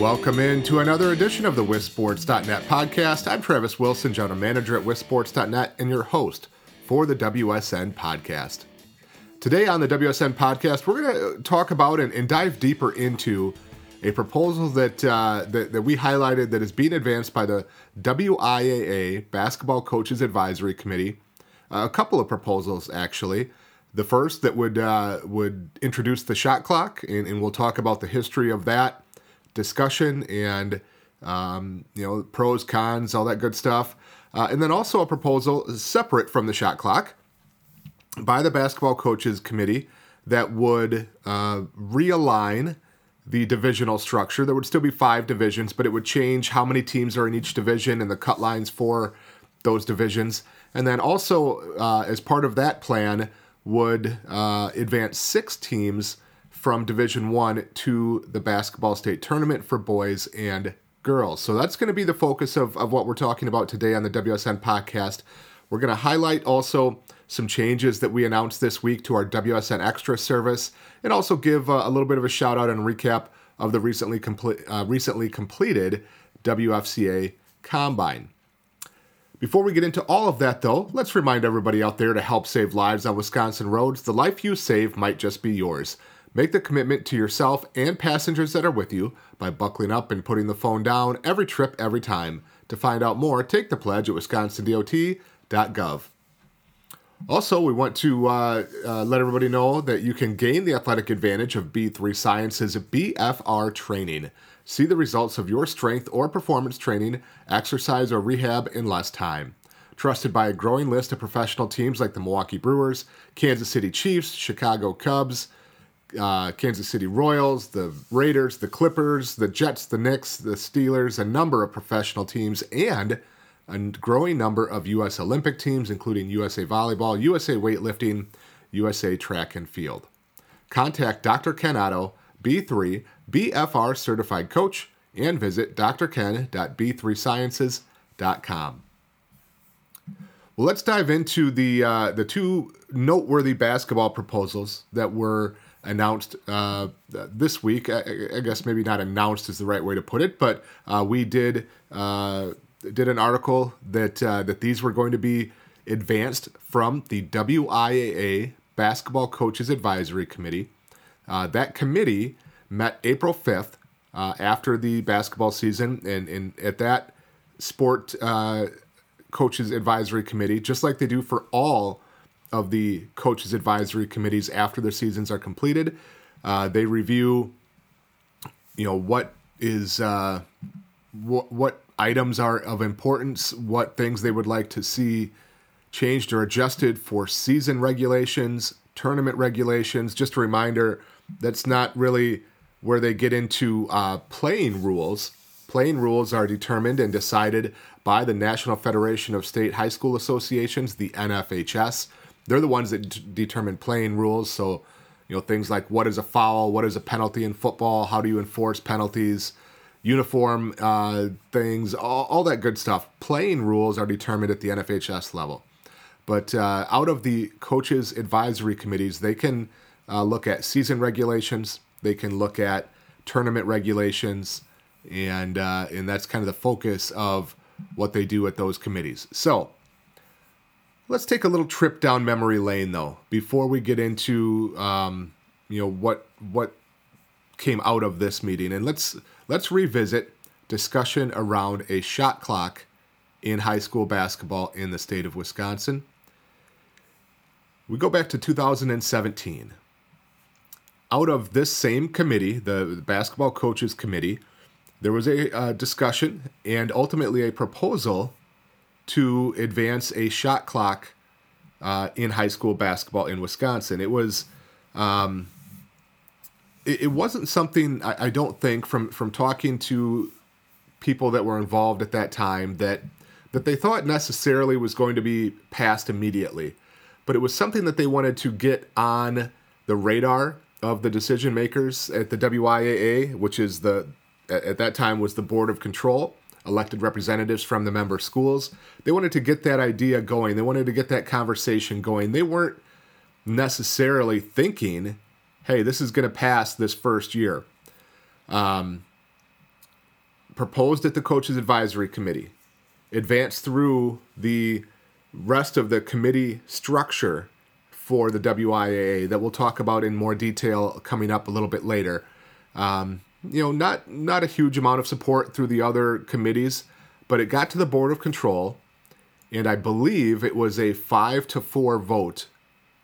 Welcome in to another edition of the WisSports.net podcast. I'm Travis Wilson, general manager at WisSports.net, and your host for the WSN podcast. Today on the WSN podcast, we're going to talk about and, and, dive deeper into a proposal that, uh, that, that we highlighted that is being advanced by the WIAA Basketball Coaches Advisory Committee. Uh, a couple of proposals, actually. The first that would uh, would introduce the shot clock, and, and we'll talk about the history of that discussion and um, you know pros, cons, all that good stuff, uh, and then also a proposal separate from the shot clock by the basketball coaches committee that would uh, realign the divisional structure. There would still be five divisions, but it would change how many teams are in each division and the cut lines for those divisions. And then also, uh, as part of that plan, would uh, advance six teams from Division One to the basketball state tournament for boys and girls. So that's going to be the focus of, of what we're talking about today on the WSN podcast. We're going to highlight also some changes that we announced this week to our WSN Extra service, and also give uh, a little bit of a shout out and recap of the recently complete uh, recently completed WFCA Combine. Before we get into all of that, though, let's remind everybody out there to help save lives on Wisconsin roads. The life you save might just be yours. Make the commitment to yourself and passengers that are with you by buckling up and putting the phone down every trip, every time. To find out more, take the pledge at wisconsindot.gov. Also, we want to uh, uh, let everybody know that you can gain the athletic advantage of B3 Science's BFR training. See the results of your strength or performance training, exercise, or rehab in less time. Trusted by a growing list of professional teams like the Milwaukee Brewers, Kansas City Chiefs, Chicago Cubs, uh, Kansas City Royals, the Raiders, the Clippers, the Jets, the Knicks, the Steelers, a number of professional teams, and a growing number of U.S. Olympic teams, including USA Volleyball, USA Weightlifting, USA Track and Field. Contact Dr. Ken Otto, B3 BFR certified coach, and visit drken.b3sciences.com. Well, let's dive into the uh, the two noteworthy basketball proposals that were announced uh, this week. I, I, guess maybe not announced is the right way to put it, but uh, we did uh, did an article that uh, that these were going to be advanced from the WIAA Basketball Coaches Advisory Committee. Uh, that committee met April fifth uh, after the basketball season, and, and at that sport coaches advisory committee, just like they do for all of the coaches advisory committees after their seasons are completed. Uh, they review, you know, what is uh, what what items are of importance, what things they would like to see changed or adjusted for season regulations, tournament regulations. Just a reminder, that's not really where they get into uh, playing rules. Playing rules are determined and decided by the National Federation of State High School Associations, the NFHS they're the ones that d- determine playing rules. So, you know, things like what is a foul, what is a penalty in football, how do you enforce penalties, uniform uh, things, all, all, that good stuff. Playing rules are determined at the NFHS level. But uh, out of the coaches' advisory committees, they can uh, look at season regulations, they can look at tournament regulations, and uh, and that's kind of the focus of what they do at those committees. So Let's take a little trip down memory lane though before we get into um, you know what what came out of this meeting, and let's let's revisit discussion around a shot clock in high school basketball in the state of Wisconsin. We go back to 2017. Out of this same committee, the basketball coaches committee, there was a uh, discussion and ultimately a proposal to advance a shot clock uh, in high school basketball in Wisconsin. It was. Um, it, it, wasn't something I, I don't think from from talking to people that were involved at that time that that they thought necessarily was going to be passed immediately, but it was something that they wanted to get on the radar of the decision makers at the WIAA, which is the at that time was the board of control, elected representatives from the member schools. They wanted to get that idea going. They wanted to get that conversation going. They weren't necessarily thinking, hey, this is going to pass this first year. Um, proposed at the coaches advisory committee, advanced through the rest of the committee structure for the WIAA that we'll talk about in more detail coming up a little bit later. Um, you know, not not a huge amount of support through the other committees, but it got to the board of control, and I believe it was a five to four vote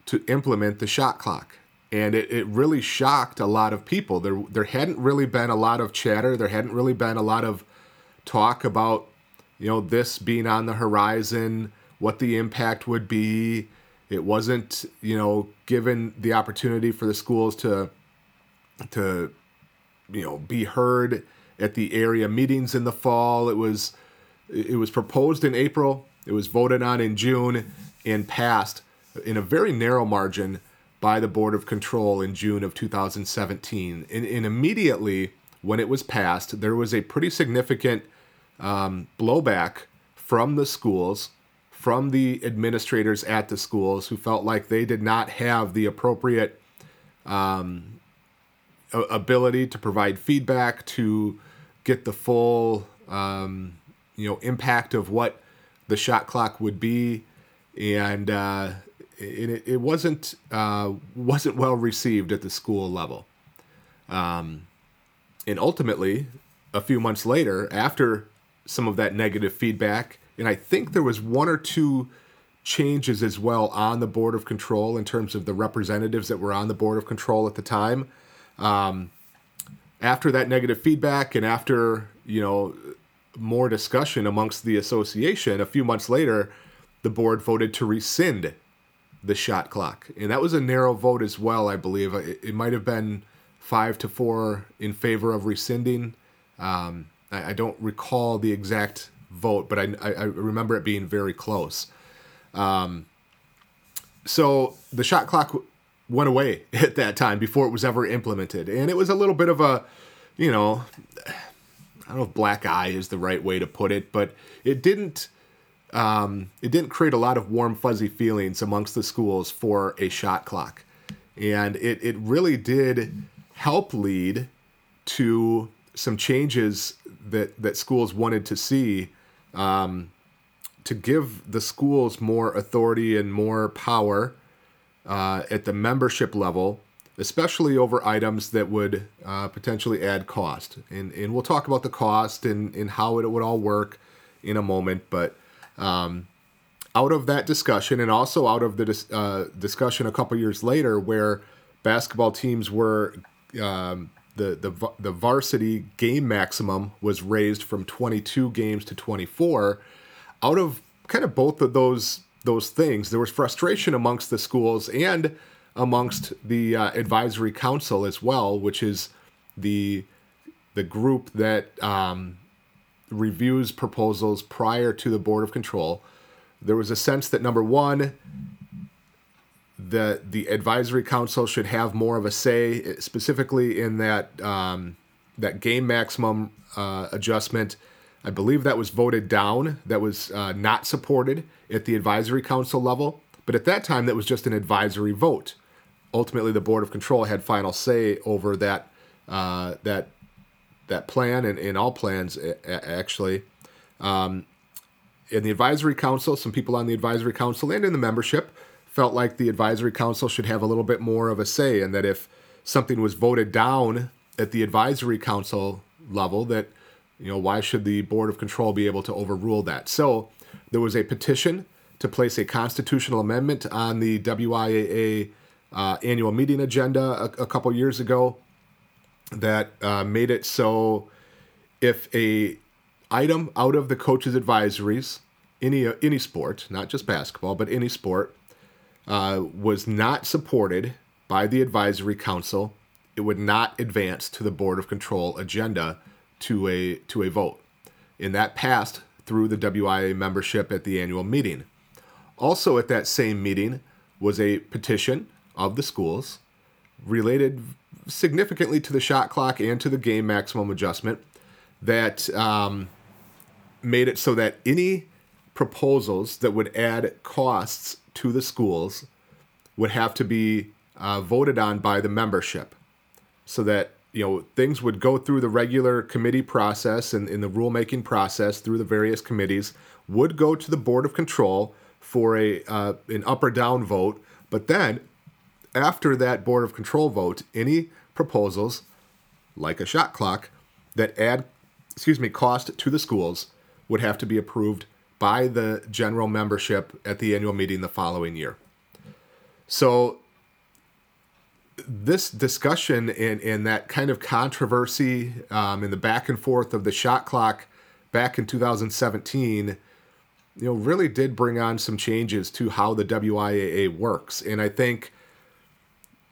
to implement the shot clock. And it, it really shocked a lot of people. There there hadn't really been a lot of chatter. There hadn't really been a lot of talk about, you know, this being on the horizon, what the impact would be. It wasn't, you know, given the opportunity for the schools to to you know be heard at the area meetings in the fall. It was it was proposed in April. It was voted on in June and passed in a very narrow margin by the Board of Control in June of 2017. And, and immediately when it was passed, there was a pretty significant um, blowback from the schools, from the administrators at the schools who felt like they did not have the appropriate um, ability to provide feedback to get the full um, you know impact of what the shot clock would be. And uh, it, it wasn't uh, wasn't well received at the school level. Um, and ultimately a few months later after some of that negative feedback and i think there was one or two changes as well on the board of control in terms of the representatives that were on the board of control at the time um, after that negative feedback and after, you know, more discussion amongst the association, a few months later, the board voted to rescind the shot clock. And that was a narrow vote as well, I believe. It, it might have been five to four in favor of rescinding. Um, I, I, don't recall the exact vote, but I, I, remember it being very close. Um, so the shot clock went away at that time before it was ever implemented. And it was a little bit of a, you know, I don't know if black eye is the right way to put it, but it didn't um, it didn't create a lot of warm fuzzy feelings amongst the schools for a shot clock. And it, it really did help lead to some changes that, that schools wanted to see um, to give the schools more authority and more power uh, at the membership level, especially over items that would uh, potentially add cost. And, and we'll talk about the cost and, and how it would all work in a moment. But um, out of that discussion, and also out of the dis- uh, discussion a couple years later, where basketball teams were um, the, the the varsity game maximum was raised from 22 games to 24. Out of kind of both of those those things. There was frustration amongst the schools and amongst the uh, advisory council as well, which is the the group that um, reviews proposals prior to the board of control. There was a sense that number one, the the advisory council should have more of a say, specifically in that um, that game maximum uh, adjustment I believe that was voted down, that was uh, not supported at the advisory council level. But at that time, that was just an advisory vote. Ultimately, the board of control had final say over that uh, that that plan and in all plans actually. Um, in the advisory council, some people on the advisory council and in the membership felt like the advisory council should have a little bit more of a say, and that if something was voted down at the advisory council level, that you know, why should the Board of Control be able to overrule that? So there was a petition to place a constitutional amendment on the WIAA uh, annual meeting agenda a, a couple years ago that uh, made it so if a item out of the coaches' advisories, any any sport, not just basketball, but any sport, uh, was not supported by the advisory council, it would not advance to the board of control agenda to a to a vote, and that passed through the WIAA membership at the annual meeting. Also, at that same meeting was a petition of the schools related significantly to the shot clock and to the game maximum adjustment that um, made it so that any proposals that would add costs to the schools would have to be uh, voted on by the membership so that you know things would go through the regular committee process and in the rulemaking process through the various committees would go to the board of control for a uh, an up or down vote. But then after that board of control vote any proposals like a shot clock that add excuse me cost to the schools would have to be approved by the general membership at the annual meeting the following year. So this discussion and, and that kind of controversy um, in the back and forth of the shot clock back in 2017, you know, really did bring on some changes to how the WIAA works. And I think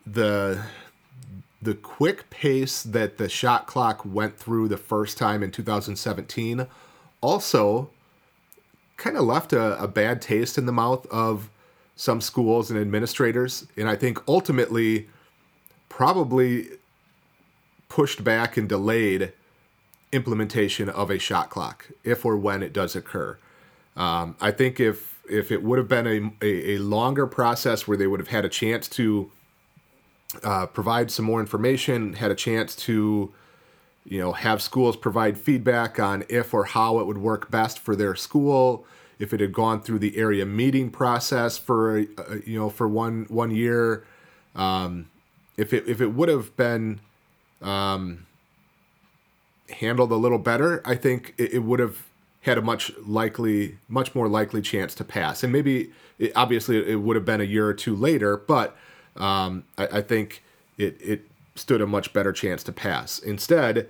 the the quick pace that the shot clock went through the first time in 2017 also kind of left a, a bad taste in the mouth of some schools and administrators. And I think ultimately probably pushed back and delayed implementation of a shot clock if or when it does occur. Um, I think if if it would have been a, a, a, longer process where they would have had a chance to uh, provide some more information, had a chance to you know have schools provide feedback on if or how it would work best for their school, if it had gone through the area meeting process for uh, you know for one one year. Um, if it if it would have been um, handled a little better, I think it, it, would have had a much likely, much more likely chance to pass. And maybe, it, obviously, it would have been a year or two later, but um, I, I, think it it stood a much better chance to pass. Instead,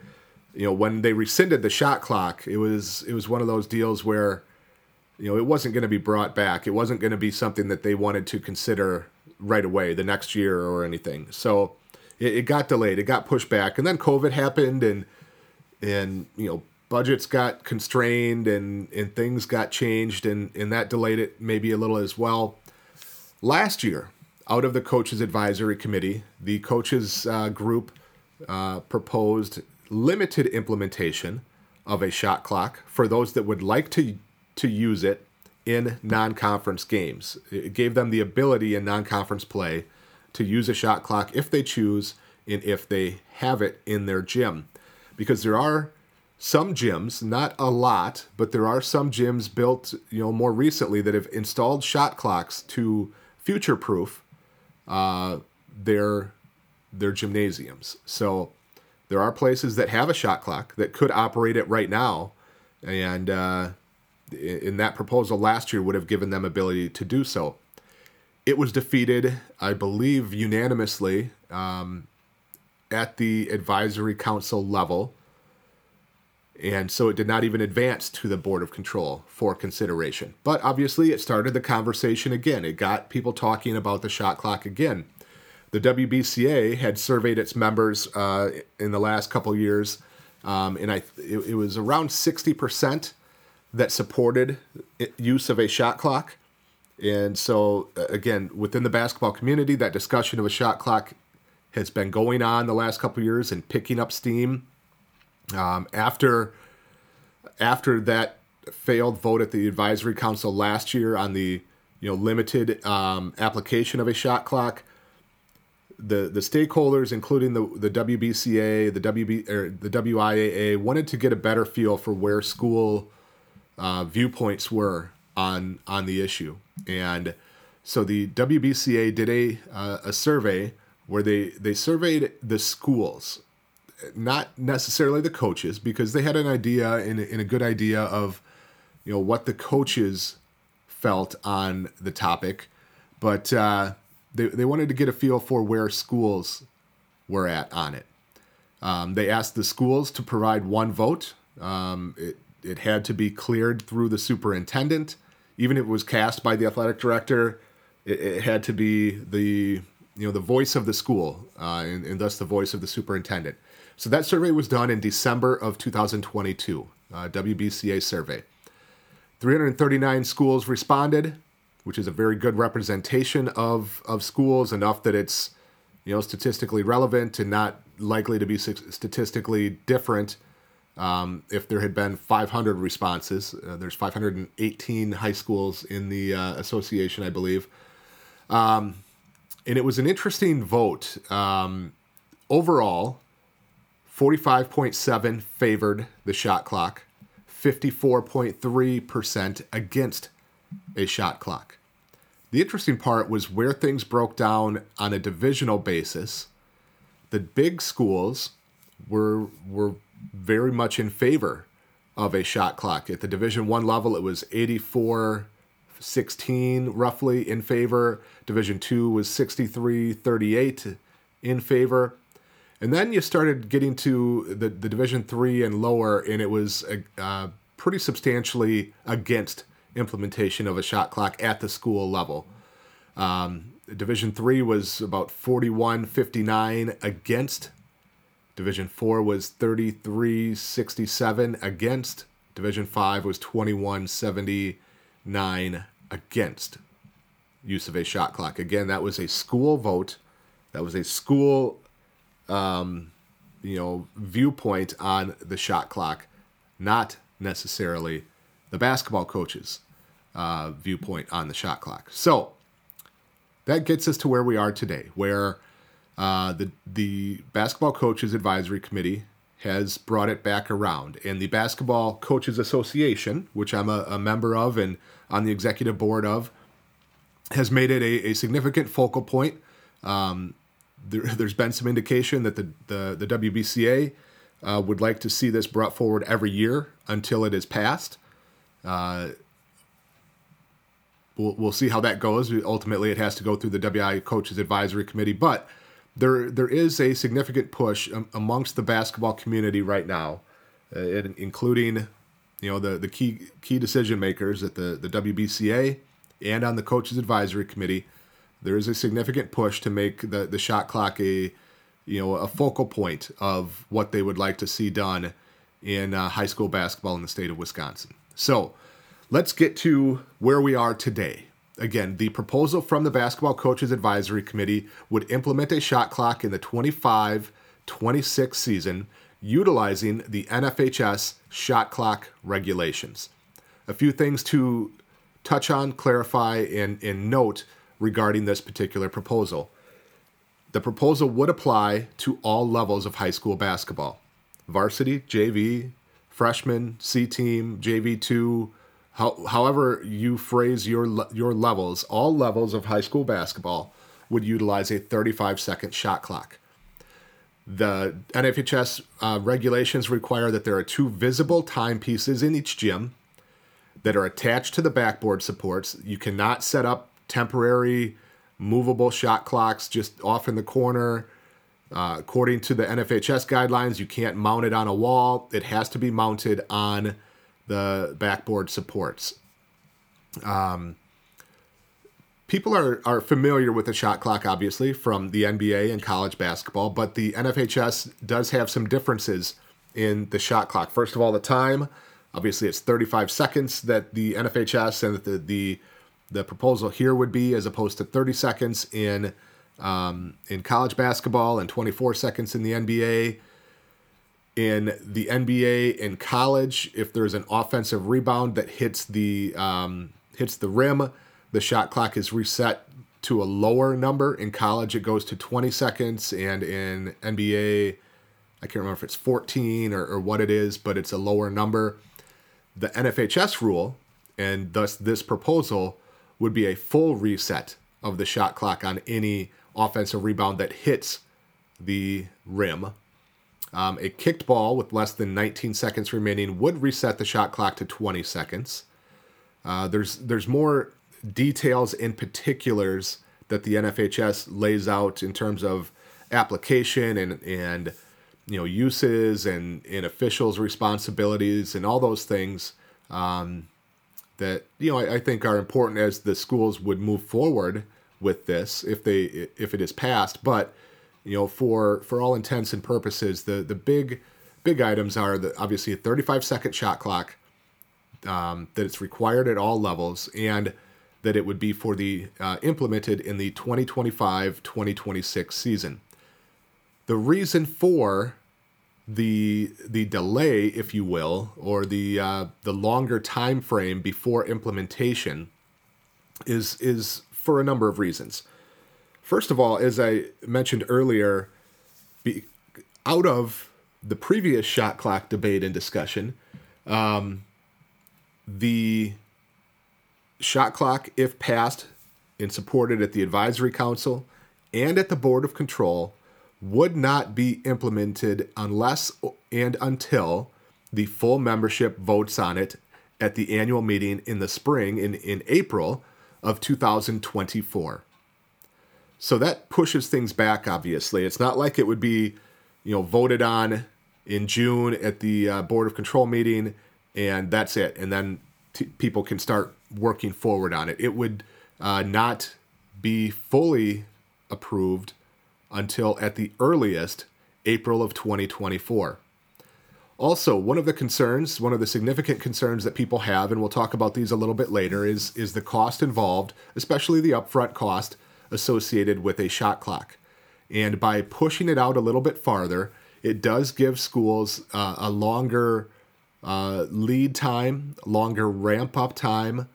you know, when they rescinded the shot clock, it was it was one of those deals where, you know, it wasn't going to be brought back. It wasn't going to be something that they wanted to consider right away the next year or anything. So it, it got delayed. It got pushed back, and then COVID happened, and and you know budgets got constrained and and things got changed, and and that delayed it maybe a little as well. Last year, out of the coaches advisory committee, the coaches uh, group uh, proposed limited implementation of a shot clock for those that would like to to use it in non conference games. It gave them the ability in non conference play to use a shot clock if they choose and if they have it in their gym. Because there are some gyms, not a lot, but there are some gyms built, you know, more recently that have installed shot clocks to future proof uh, their their gymnasiums. So there are places that have a shot clock that could operate it right now, and uh, in that proposal last year would have given them ability to do so. It was defeated, I believe, unanimously um, at the advisory council level. And so it did not even advance to the Board of Control for consideration. But obviously, it started the conversation again. It got people talking about the shot clock again. The WBCA had surveyed its members uh, in the last couple years, um, and I it, it was around 60% that supported use of a shot clock. And so, again, within the basketball community, that discussion of a shot clock has been going on the last couple years and picking up steam. Um, after after that failed vote at the advisory council last year on the you know limited um, application of a shot clock, the the stakeholders, including the the WBCA, the WB or the WIAA, wanted to get a better feel for where school uh, viewpoints were on on the issue. And so the WBCA did a uh, a survey where they they surveyed the schools, not necessarily the coaches, because they had an idea and, and a good idea of you know what the coaches felt on the topic, but uh, they they wanted to get a feel for where schools were at on it. Um, they asked the schools to provide one vote. Um, it, it had to be cleared through the superintendent. Even if it was cast by the athletic director, it, it had to be the you know the voice of the school uh, and, and, thus the voice of the superintendent. So that survey was done in December of 2022, uh, WBCA survey. 339 schools responded, which is a very good representation of of schools, enough that it's you know statistically relevant and not likely to be statistically different um, if there had been 500 responses, uh, there's 518 high schools in the uh, association, I believe. Um, and it was an interesting vote. Um, overall, 45.7 favored the shot clock, 54.3% against a shot clock. The interesting part was where things broke down on a divisional basis. The big schools were were very much in favor of a shot clock. At the Division 1 level it was 84 16 roughly in favor. Division 2 was 63 38 in favor. And then you started getting to the, the Division 3 and lower, and it was uh, pretty substantially against implementation of a shot clock at the school level. Um, Division 3 was about 41 59 against. Division 4 was 33 67 against. Division 5 was 21 79 against use of a shot clock. Again, that was a school vote. That was a school, um, you know, viewpoint on the shot clock, not necessarily the basketball coaches' uh, viewpoint on the shot clock. So that gets us to where we are today, where uh, the the basketball coaches advisory committee has brought it back around, and the basketball coaches association, which I'm a, a member of and on the executive board of, has made it a, a significant focal point. Um, there, has been some indication that the the, the WBCA uh, would like to see this brought forward every year until it is passed. Uh, we'll, we'll see how that goes. Ultimately, it has to go through the WIAA Coaches Advisory Committee, but there there is a significant push amongst the basketball community right now, uh, including you know the the key key decision makers at the the WBCA and on the coaches advisory committee. There is a significant push to make the the shot clock a you know a focal point of what they would like to see done in uh, high school basketball in the state of Wisconsin. So let's get to where we are today. Again, the proposal from the Basketball Coaches Advisory Committee would implement a shot clock in the 25 26 season utilizing the NFHS shot clock regulations. A few things to touch on, clarify, and, and note regarding this particular proposal. The proposal would apply to all levels of high school basketball varsity, JV, freshman, C team, JV2, how, however you phrase your your levels, all levels of high school basketball would utilize a 35 second shot clock. The NFHS uh, regulations require that there are two visible timepieces in each gym that are attached to the backboard supports. You cannot set up temporary movable shot clocks just off in the corner. Uh, according to the NFHS guidelines, you can't mount it on a wall. It has to be mounted on the backboard supports. Um, people are, are familiar with the shot clock, obviously, from the NBA and college basketball, but the NFHS does have some differences in the shot clock. First of all, the time. Obviously, it's 35 seconds that the NFHS and the, the, the proposal here would be, as opposed to 30 seconds in um, in college basketball and 24 seconds in the NBA in the NBA in college, if there's an offensive rebound that hits the um, hits the rim, the shot clock is reset to a lower number. In college, it goes to 20 seconds, and in NBA, I can't remember if it's 14 or, or what it is, but it's a lower number. The NFHS rule, and thus this proposal, would be a full reset of the shot clock on any offensive rebound that hits the rim um, a kicked ball with less than 19 seconds remaining would reset the shot clock to 20 seconds. Uh, there's there's more details in particulars that the NFHS lays out in terms of application and and you know uses and and officials' responsibilities and all those things um, that you know I, I think are important as the schools would move forward with this if they if it is passed, but you know, for for all intents and purposes, the the big big items are the obviously a 35 second shot clock um, that it's required at all levels and that it would be for the uh, implemented in the 2025-2026 season. The reason for the the delay, if you will, or the uh, the longer time frame before implementation is is for a number of reasons. First of all, as I mentioned earlier, be, out of the previous shot clock debate and discussion, um, the shot clock, if passed and supported at the advisory council and at the board of control, would not be implemented unless and until the full membership votes on it at the annual meeting in the spring in, in April of 2024. So that pushes things back, obviously. It's not like it would be, you know, voted on in June at the uh, Board of Control meeting and that's it. And then t- people can start working forward on it. It would uh, not be fully approved until at the earliest April of 2024. Also, one of the concerns, one of the significant concerns that people have, and we'll talk about these a little bit later, is, is the cost involved, especially the upfront cost associated with a shot clock. And by pushing it out a little bit farther, it does give schools uh, a longer uh, lead time, longer ramp up time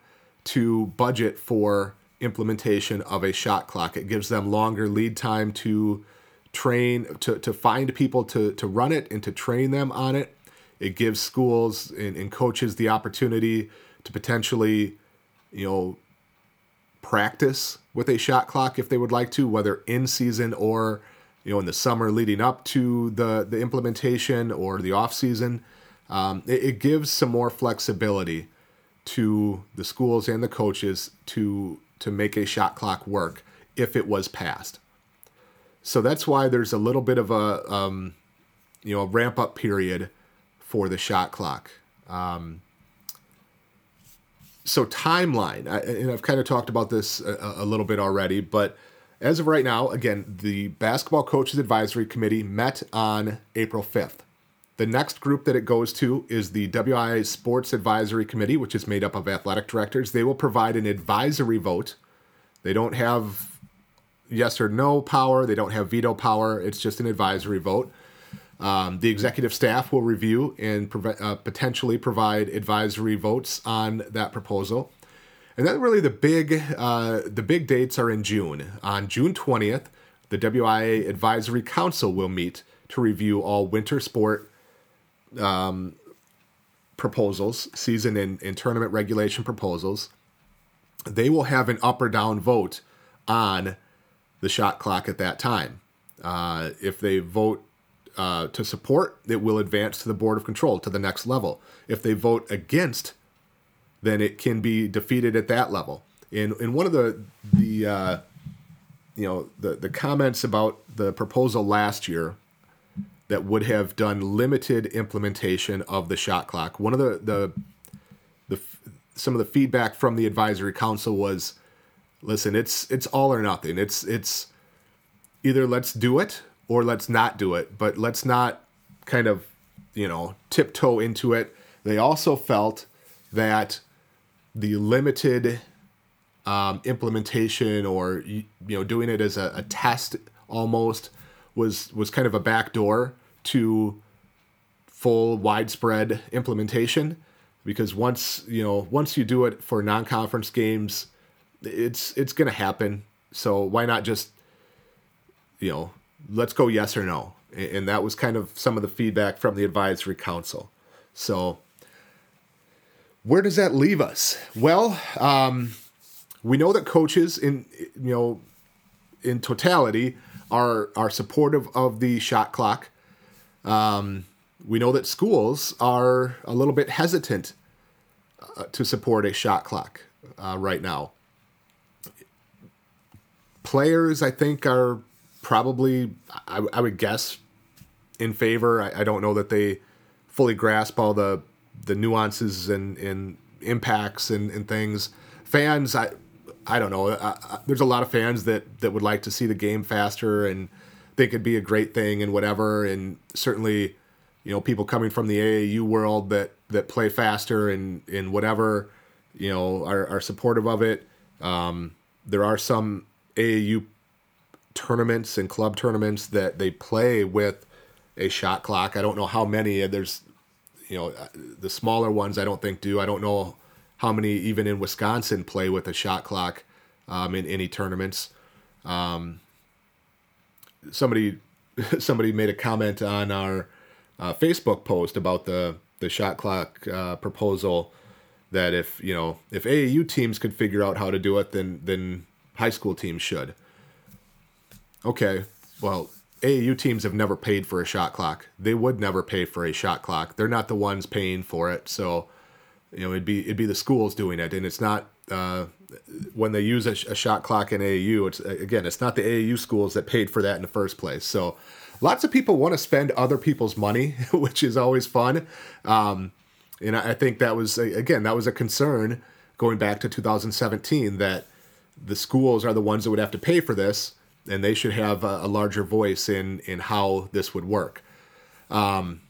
to budget for implementation of a shot clock. It gives them longer lead time to train, to, to find people to, to run it and to train them on it. It gives schools and, and coaches the opportunity to potentially, you know, practice with a shot clock if they would like to, whether in season or you know in the summer leading up to the the implementation or the off season. Um, it, it gives some more flexibility to the schools and the coaches to to make a shot clock work if it was passed. So that's why there's a little bit of a um, you know a ramp up period for the shot clock. Um, so timeline, I, and I've kind of talked about this a, a, little bit already, but as of right now, again, the basketball coaches advisory committee met on April 5th. The next group that it goes to is the WIAA Sports Advisory Committee, which is made up of athletic directors. They will provide an advisory vote. They don't have yes or no power, they don't have veto power. It's just an advisory vote. Um, the executive staff will review and uh, potentially provide advisory votes on that proposal. And then really the big uh, the big dates are in June. On June 20th, the WIAA Advisory Council will meet to review all winter sport um, proposals, season and, and tournament regulation proposals, they will have an up or down vote on the shot clock at that time. Uh, if they vote uh, to support, it will advance to the Board of Control to the next level. If they vote against, then it can be defeated at that level. In in one of the the uh, you know the the comments about the proposal last year that would have done limited implementation of the shot clock. One of the the the some of the feedback from the advisory council was listen, it's it's all or nothing. It's it's either let's do it or let's not do it, but let's not kind of, you know, tiptoe into it. They also felt that the limited um, implementation or you know doing it as a, a test almost was was kind of a backdoor to full widespread implementation because once you know once you do it for non-conference games it's it's going to happen so why not just you know let's go yes or no. And that was kind of some of the feedback from the advisory council. So where does that leave us? Well um, we know that coaches in you know in totality are are supportive of the shot clock. Um, we know that schools are a little bit hesitant uh, to support a shot clock uh, right now. Players, I think, are probably, I, I would guess, in favor. I, I, don't know that they fully grasp all the the nuances and, and impacts and, and things. Fans, I I don't know. I, there's a lot of fans that that would like to see the game faster and think it'd be a great thing and whatever. And certainly, you know, people coming from the AAU world that that play faster and and whatever, you know, are, are supportive of it. Um, there are some AAU tournaments and club tournaments that they play with a shot clock. I don't know how many. There's, you know, the smaller ones I don't think do. I don't know how many even in Wisconsin play with a shot clock um, in any tournaments. Um, somebody somebody made a comment on our uh, Facebook post about the the shot clock uh, proposal that if you know if AAU teams could figure out how to do it, then then high school teams should. Okay, well AAU teams have never paid for a shot clock. They would never pay for a shot clock. They're not the ones paying for it. So, you know, it'd be it'd be the schools doing it, and it's not uh, when they use a, a, shot clock in AAU. It's again, it's not the AAU schools that paid for that in the first place. So, lots of people want to spend other people's money, which is always fun. Um, and I think that was again that was a concern going back to 2017 that the schools are the ones that would have to pay for this and they should have a, a larger voice in in how this would work. Um,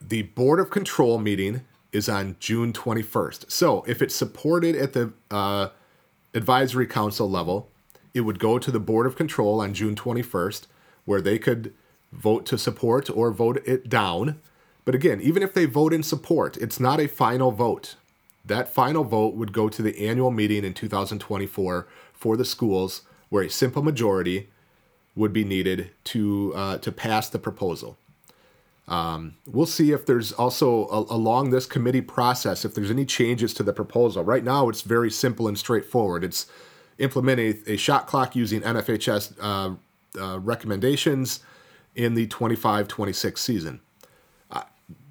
the board of control meeting is on June 21st. So if it's supported at the uh, advisory council level, it would go to the board of control on June 21st, where they could vote to support or vote it down. But again, even if they vote in support, it's not a final vote. That final vote would go to the annual meeting in 2024 for the schools where a simple majority would be needed to uh, to pass the proposal. Um, we'll see if there's also a, along this committee process if there's any changes to the proposal. Right now, it's very simple and straightforward. It's implementing a, shot clock using NFHS uh, uh, recommendations in the 25-26 season. Uh,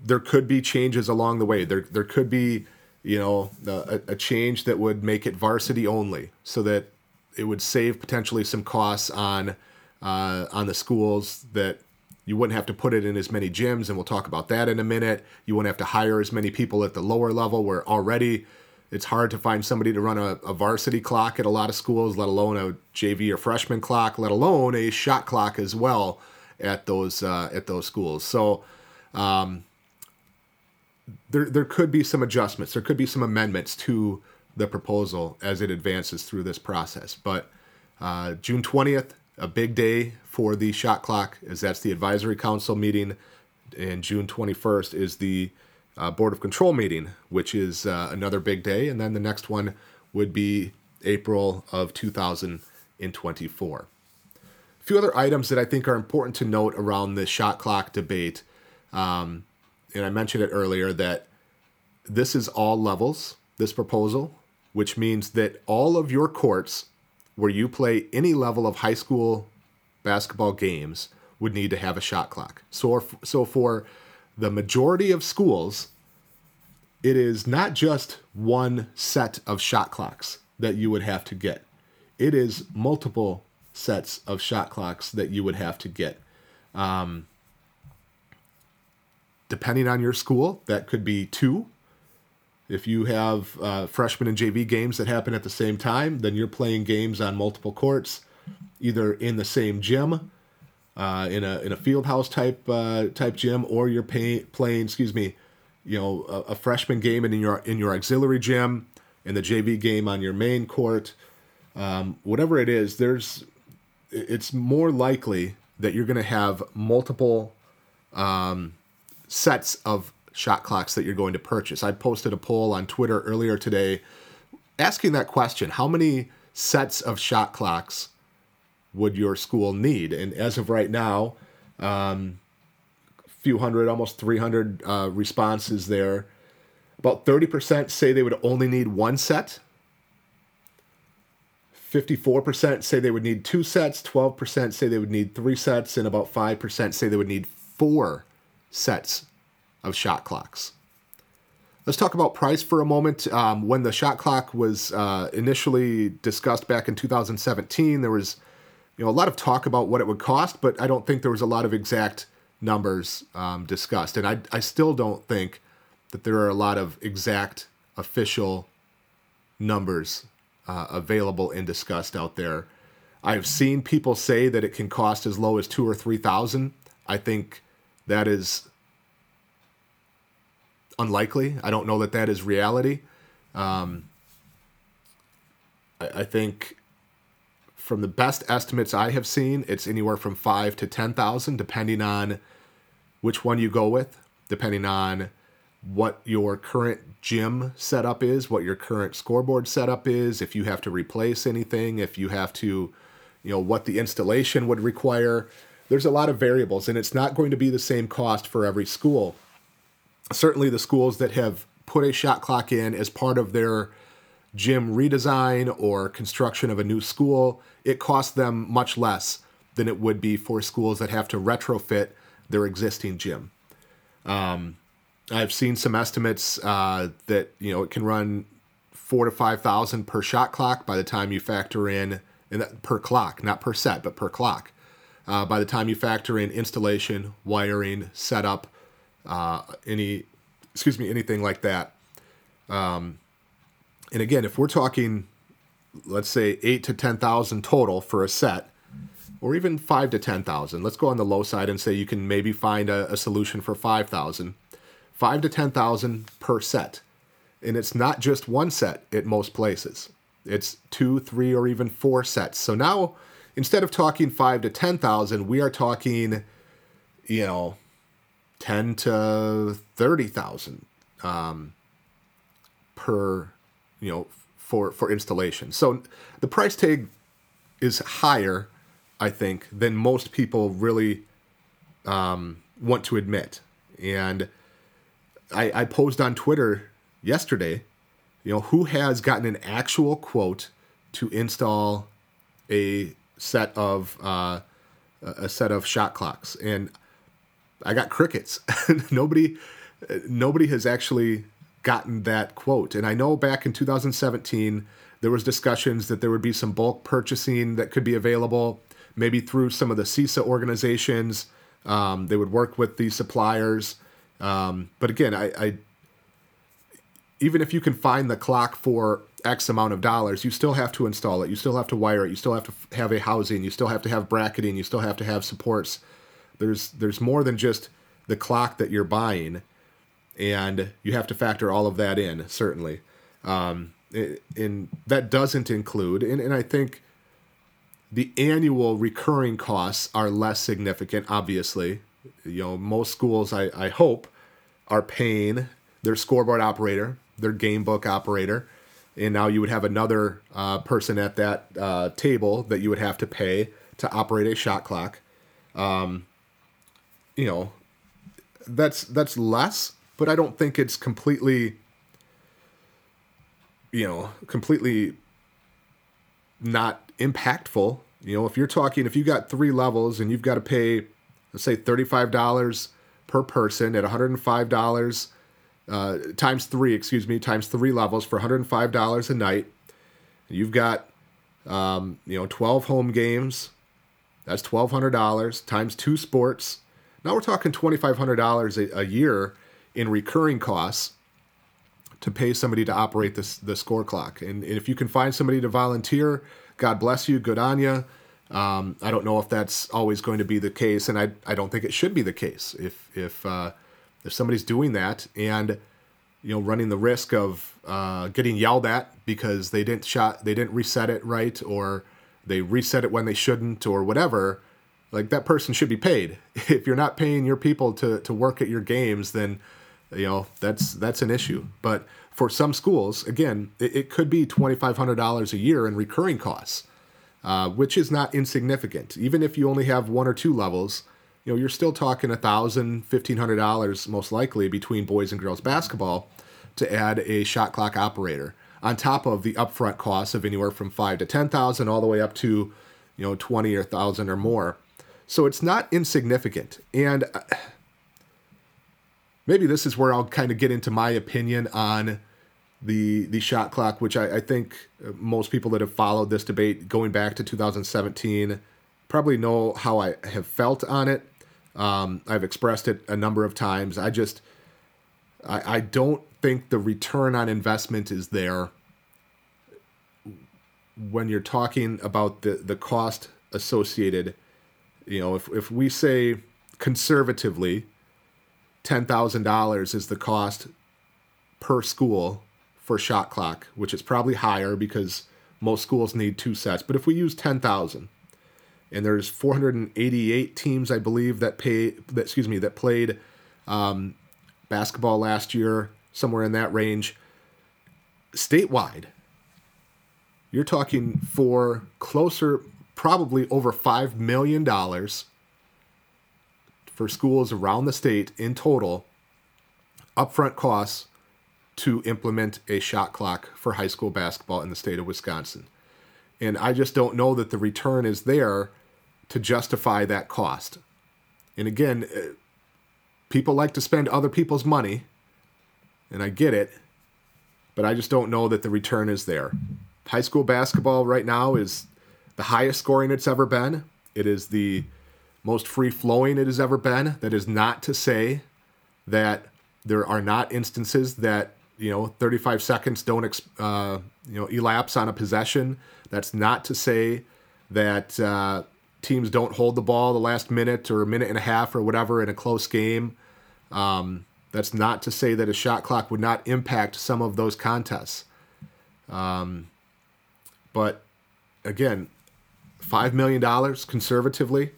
there could be changes along the way. There there could be you know a, a change that would make it varsity only, so that it would save potentially some costs on uh, on the schools that you wouldn't have to put it in as many gyms, and we'll talk about that in a minute. You wouldn't have to hire as many people at the lower level where already it's hard to find somebody to run a, a varsity clock at a lot of schools, let alone a JV or freshman clock, let alone a shot clock as well at those uh, at those schools. So um, there there could be some adjustments. There could be some amendments to the proposal as it advances through this process. But uh, June 20th, a big day for the shot clock, as that's the advisory council meeting, and June 21st is the uh, board of control meeting, which is uh, another big day, and then the next one would be April of 2024. A few other items that I think are important to note around the shot clock debate, um, and I mentioned it earlier that this is all levels. This proposal which means that all of your courts where you play any level of high school basketball games would need to have a shot clock. So, so for the majority of schools, it is not just one set of shot clocks that you would have to get. It is multiple sets of shot clocks that you would have to get. Um, depending on your school, that could be two, if you have uh, freshman and JV games that happen at the same time, then you're playing games on multiple courts, either in the same gym, uh, in a in a field house type uh, type gym, or you're pay, playing, excuse me, you know, a, a, freshman game in your in your auxiliary gym, and the JV game on your main court. Um, whatever it is, there's it's more likely that you're going to have multiple um, sets of shot clocks that you're going to purchase. I posted a poll on Twitter earlier today asking that question How many sets of shot clocks would your school need? And as of right now, um, few hundred, almost 300 uh, responses there. About 30% say they would only need one set. 54% say they would need two sets, 12% say they would need three sets, and about 5% say they would need four sets of shot clocks. Let's talk about price for a moment. Um, when the shot clock was uh, initially discussed back in 2017, there was you know a lot of talk about what it would cost, but I don't think there was a lot of exact numbers um, discussed, and I I still don't think that there are a lot of exact official numbers uh, available and discussed out there. I've seen people say that it can cost as low as two or three thousand. I think that is unlikely. I don't know that that is reality. Um, I, I think from the best estimates I have seen, it's anywhere from five to ten thousand, depending on which one you go with, depending on what your current gym setup is, what your current scoreboard setup is, if you have to replace anything, if you have to, you know, what the installation would require. there's a lot of variables, and it's not going to be the same cost for every school. Certainly, the schools that have put a shot clock in as part of their gym redesign or construction of a new school, it costs them much less than it would be for schools that have to retrofit their existing gym. Um, I've seen some estimates uh, that you know it can run four to five thousand per shot clock by the time you factor in and that, per clock, not per set, but per clock. Uh, by the time you factor in installation, wiring, setup, uh, any, excuse me, anything like that. Um, and again, if we're talking, let's say eight to ten thousand total for a set, or even five to ten thousand, let's go on the low side and say you can maybe find a, a solution for five thousand, five to ten thousand per set, and it's not just one set at most places. It's two, three, or even four sets. So now, instead of talking five to ten thousand, we are talking, you know, ten to thirty thousand um, per, you know, for for installation. So the price tag is higher, I think, than most people really um, want to admit. And I, I posed on Twitter yesterday you know, who has gotten an actual quote to install a set of uh, a set of shot clocks? And I got crickets. nobody, nobody has actually gotten that quote. And I know back in 2017 there was discussions that there would be some bulk purchasing that could be available, maybe through some of the CESA organizations. Um, they would work with the suppliers. Um, but again, I, I even if you can find the clock for X amount of dollars, you still have to install it. You still have to wire it. You still have to have a housing. You still have to have bracketing. You still have to have supports. There's there's more than just the clock that you're buying, and you have to factor all of that in certainly. Um, and that doesn't include, and, and I think the annual recurring costs are less significant. Obviously, you know most schools I, I hope are paying their scoreboard operator their game book operator. And now you would have another uh, person at that uh, table that you would have to pay to operate a shot clock. Um, you know, that's that's less, but I don't think it's completely, you know, completely not impactful. You know, if you're talking, if you got three levels and you've got to pay, let's say, thirty-five dollars per person at one hundred and five dollars uh, times three, excuse me, times three levels for $105 a night. You've got, um, you know, 12 home games. That's $1,200 times two sports. Now we're talking $2,500 a, a year in recurring costs to pay somebody to operate this the score clock. And, and if you can find somebody to volunteer, God bless you, good on you. Um, I don't know if that's always going to be the case, and I, I don't think it should be the case. If if uh, if somebody's doing that and you know running the risk of uh, getting yelled at because they didn't shot they didn't reset it right or they reset it when they shouldn't or whatever like that person should be paid. If you're not paying your people to to work at your games then you know that's that's an issue. But for some schools again it, it could be $2500 a year in recurring costs uh, which is not insignificant. Even if you only have one or two levels you know, you're still talking a thousand, fifteen hundred dollars most likely between boys and girls basketball to add a shot clock operator on top of the upfront costs of anywhere from five to ten thousand all the way up to, you know, twenty or thousand or more. So it's not insignificant. And uh, maybe this is where I'll kind of get into my opinion on the the shot clock, which I, I think most people that have followed this debate going back to 2017 probably know how I have felt on it. Um, I've expressed it a number of times. I just, I, I don't think the return on investment is there when you're talking about the, the cost associated. You know, if, if we say conservatively, $10,000 is the cost per school for shot clock, which is probably higher because most schools need two sets. But if we use 10,000, and there's 488 teams, I believe, that pay that excuse me that played um, basketball last year, somewhere in that range. Statewide, you're talking for closer, probably over five million dollars for schools around the state in total upfront costs to implement a shot clock for high school basketball in the state of Wisconsin. And I just don't know that the return is there to justify that cost. And again, uh, people like to spend other people's money, and I get it, but I just don't know that the return is there. High school basketball right now is the highest scoring it's ever been. It is the most free flowing it has ever been. That is not to say that there are not instances that you know 35 seconds don't uh, you know elapse on a possession. That's not to say that uh, teams don't hold the ball the last minute or a minute and a half or whatever in a close game. Um, that's not to say that a shot clock would not impact some of those contests. Um, but again, five million dollars conservatively.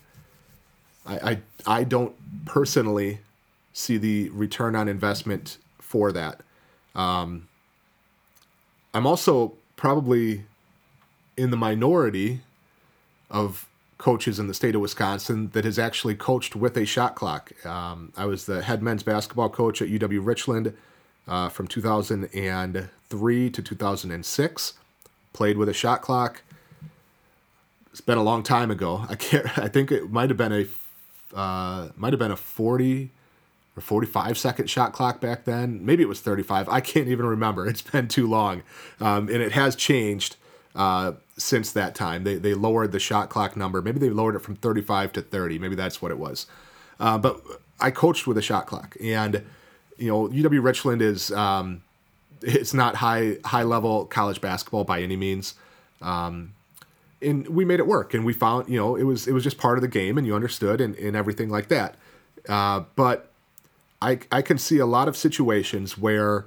I, I I don't personally see the return on investment for that. Um, I'm also probably in the minority of coaches in the state of Wisconsin that has actually coached with a shot clock. Um, I was the head men's basketball coach at UW Richland uh, from 2003 to 2006. Played with a shot clock. It's been a long time ago. I can't. I think it might have been a uh, might have been a 40 or 45 second shot clock back then. Maybe it was 35. I can't even remember. It's been too long, um, and it has changed uh, since that time. They they lowered the shot clock number. Maybe they lowered it from 35 to 30. Maybe that's what it was. Uh, but I coached with a shot clock, and you know UW Richland is um, it's not high high level college basketball by any means. Um, and we made it work, and we found you know it was it was just part of the game, and you understood, and, and everything like that. Uh, but I I can see a lot of situations where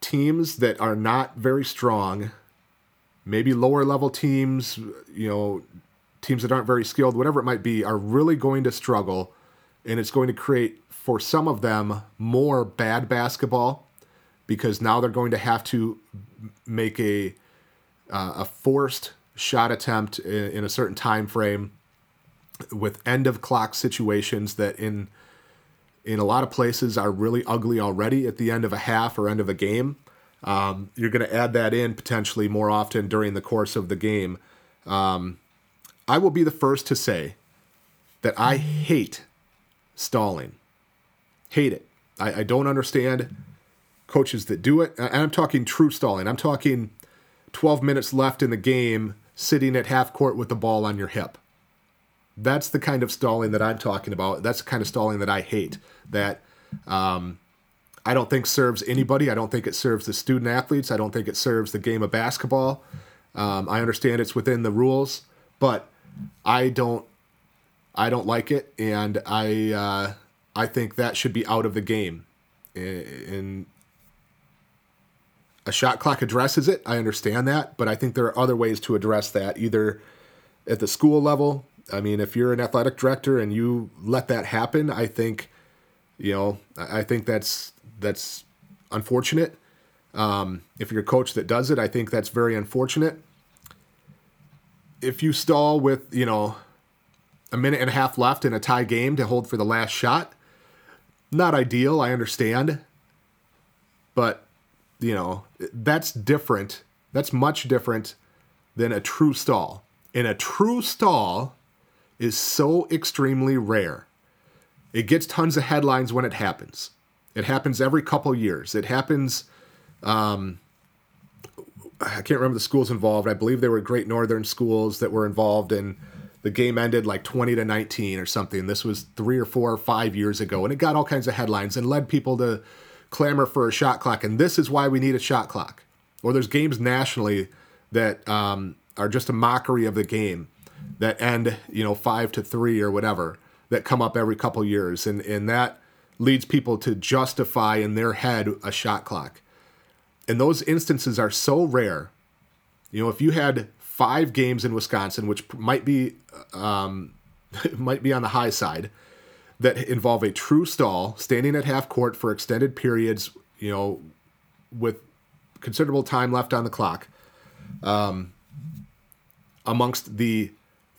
teams that are not very strong, maybe lower level teams, you know, teams that aren't very skilled, whatever it might be, are really going to struggle, and it's going to create for some of them more bad basketball because now they're going to have to make a uh, a forced shot attempt in, in a certain time frame with end of clock situations that in in a lot of places are really ugly already at the end of a half or end of a game. Um, you're going to add that in potentially more often during the course of the game. Um, I will be the first to say that I hate stalling. Hate it. I, I don't understand coaches that do it. And I'm talking true stalling. I'm talking 12 minutes left in the game, sitting at half court with the ball on your hip. That's the kind of stalling that I'm talking about. That's the kind of stalling that I hate. That um, I don't think serves anybody. I don't think it serves the student athletes. I don't think it serves the game of basketball. Um, I understand it's within the rules, but I don't. I don't like it, and I uh, I think that should be out of the game. And a shot clock addresses it. I understand that, but I think there are other ways to address that, either at the school level I mean, if you're an athletic director and you let that happen, I think, you know, I think that's that's unfortunate. Um, if you're a coach that does it, I think that's very unfortunate. If you stall with, you know, a minute and a half left in a tie game to hold for the last shot, not ideal, I understand. But, you know, that's different. That's much different than a true stall. And a true stall, is so extremely rare. It gets tons of headlines when it happens. It happens every couple years. It happens. Um, I can't remember the schools involved. I believe there were Great Northern schools that were involved, and the game ended like 20 to 19 or something. This was three or four or five years ago, and it got all kinds of headlines and led people to clamor for a shot clock. And this is why we need a shot clock. Or there's games nationally that um, are just a mockery of the game that end, you know, five to three or whatever that come up every couple years, and and that leads people to justify in their head a shot clock. And those instances are so rare. You know, if you had five games in Wisconsin, which might be um, might be on the high side, that involve a true stall, standing at half court for extended periods, you know, with considerable time left on the clock, um, amongst the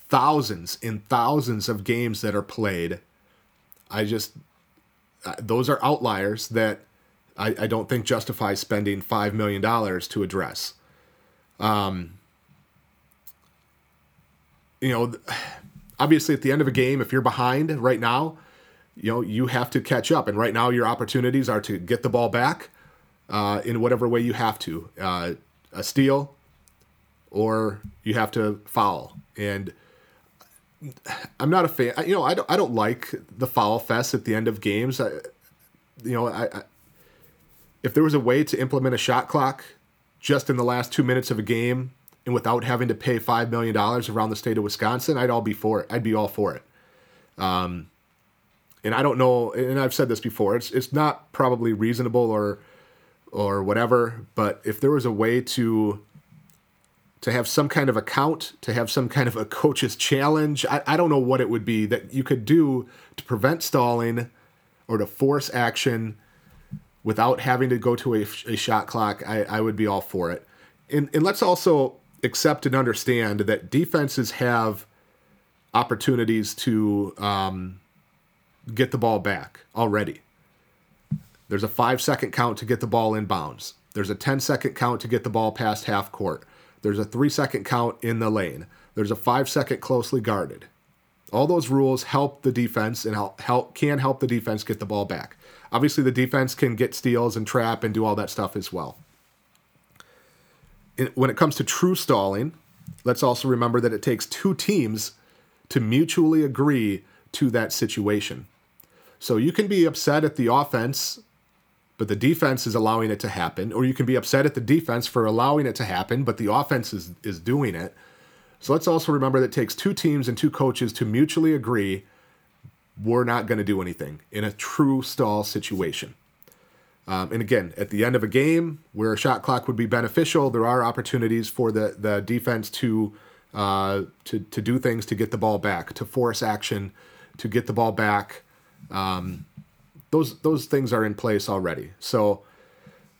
thousands and thousands of games that are played. I just those are outliers that I, I don't think justify spending five million dollars to address. Um, you know, obviously at the end of a game, if you're behind right now, you know you have to catch up, and right now your opportunities are to get the ball back uh, in whatever way you have to, uh, a steal, or you have to foul, and I'm not a fan. You know, I don't. I don't like the foul fest at the end of games. I, you know, I, I, if there was a way to implement a shot clock just in the last two minutes of a game and without having to pay five million dollars around the state of Wisconsin, I'd all be for it. I'd be all for it. Um, and I don't know. And I've said this before. It's it's not probably reasonable or or whatever. But if there was a way to to have some kind of account, to have some kind of a coach's challenge. I, I don't know what it would be that you could do to prevent stalling or to force action without having to go to a, a shot clock. I, I would be all for it. And, and let's also accept and understand that defenses have opportunities to um, get the ball back already. There's a five second count to get the ball in bounds. There's a 10 second count to get the ball past half court. There's a three second count in the lane. There's a five second closely guarded. All those rules help the defense and help, help can help the defense get the ball back. Obviously, the defense can get steals and trap and do all that stuff as well. When it comes to true stalling, let's also remember that it takes two teams to mutually agree to that situation. So you can be upset at the offense but the defense is allowing it to happen, or you can be upset at the defense for allowing it to happen, but the offense is, is doing it. So let's also remember that it takes two teams and two coaches to mutually agree we're not going to do anything in a true stall situation. Um, and again, at the end of a game where a shot clock would be beneficial, there are opportunities for the, the defense to, uh, to, to do things to get the ball back, to force action, to get the ball back. Um, those those things are in place already. So,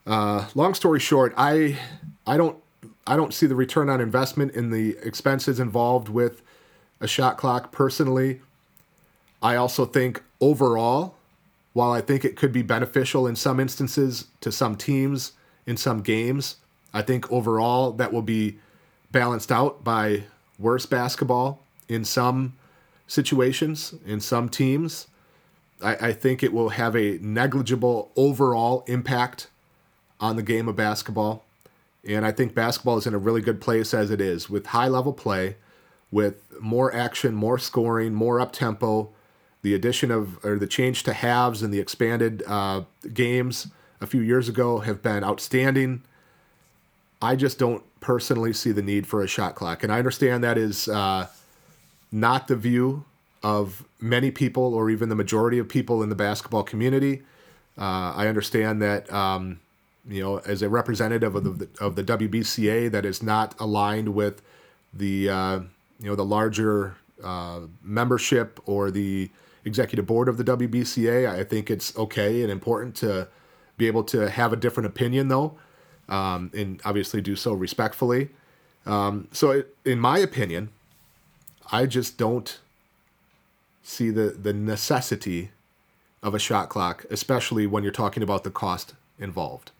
uh, long story short, I I don't I don't see the return on investment in the expenses involved with a shot clock personally. I also think overall, while I think it could be beneficial in some instances to some teams in some games, I think overall that will be balanced out by worse basketball in some situations, in some teams. I, I think it will have a negligible overall impact on the game of basketball. And I think basketball is in a really good place as it is with high level play, with more action, more scoring, more up tempo. The addition of, or the change to halves and the expanded uh, games a few years ago have been outstanding. I just don't personally see the need for a shot clock. And I understand that is uh, not the view of many people, or even the majority of people in the basketball community. Uh, I understand that um, you know, as a representative of the of the WBCA, that is not aligned with the uh, you know the larger uh, membership or the executive board of the WBCA. I think it's okay and important to be able to have a different opinion, though, um, and obviously do so respectfully. Um, so, it, in my opinion, I just don't see the, the necessity of a shot clock, especially when you're talking about the cost involved.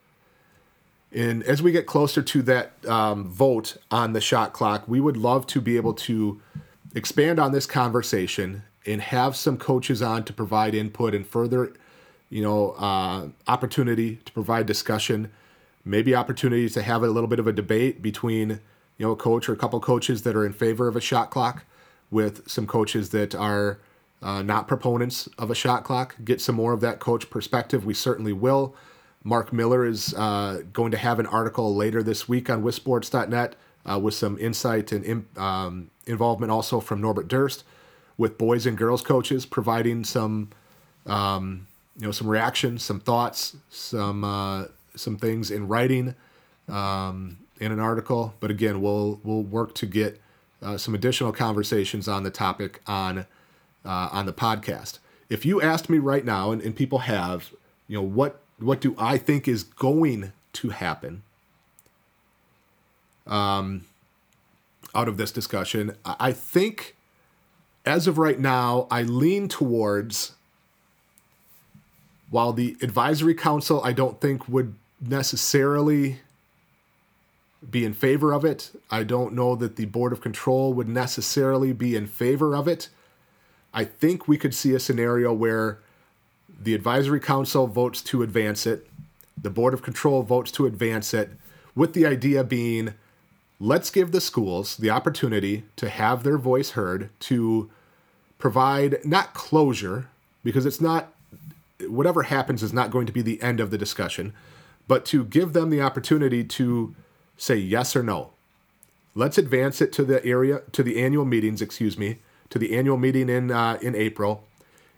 And as we get closer to that um, vote on the shot clock, we would love to be able to expand on this conversation and have some coaches on to provide input and further, you know, uh, opportunity to provide discussion, maybe opportunities to have a little bit of a debate between, you know, a coach or a couple coaches that are in favor of a shot clock with some coaches that are uh, not proponents of a shot clock, get some more of that coach perspective. We certainly will. Mark Miller is uh, going to have an article later this week on WisSports.net uh, with some insight and um, involvement also from Norbert Durst with boys and girls coaches, providing some um, you know some reactions, some thoughts, some uh, some things in writing um, in an article. But again, we'll we'll work to get uh, some additional conversations on the topic on uh, on the podcast. If you asked me right now, and, and people have, you know, what what do I think is going to happen um, out of this discussion? I think as of right now, I lean towards while the advisory council I don't think would necessarily be in favor of it. I don't know that the board of control would necessarily be in favor of it. I think we could see a scenario where the advisory council votes to advance it, the board of control votes to advance it, with the idea being let's give the schools the opportunity to have their voice heard, to provide not closure, because it's not, whatever happens is not going to be the end of the discussion, but to give them the opportunity to say yes or no. Let's advance it to the area, to the annual meetings, excuse me, to the annual meeting in, uh, in April,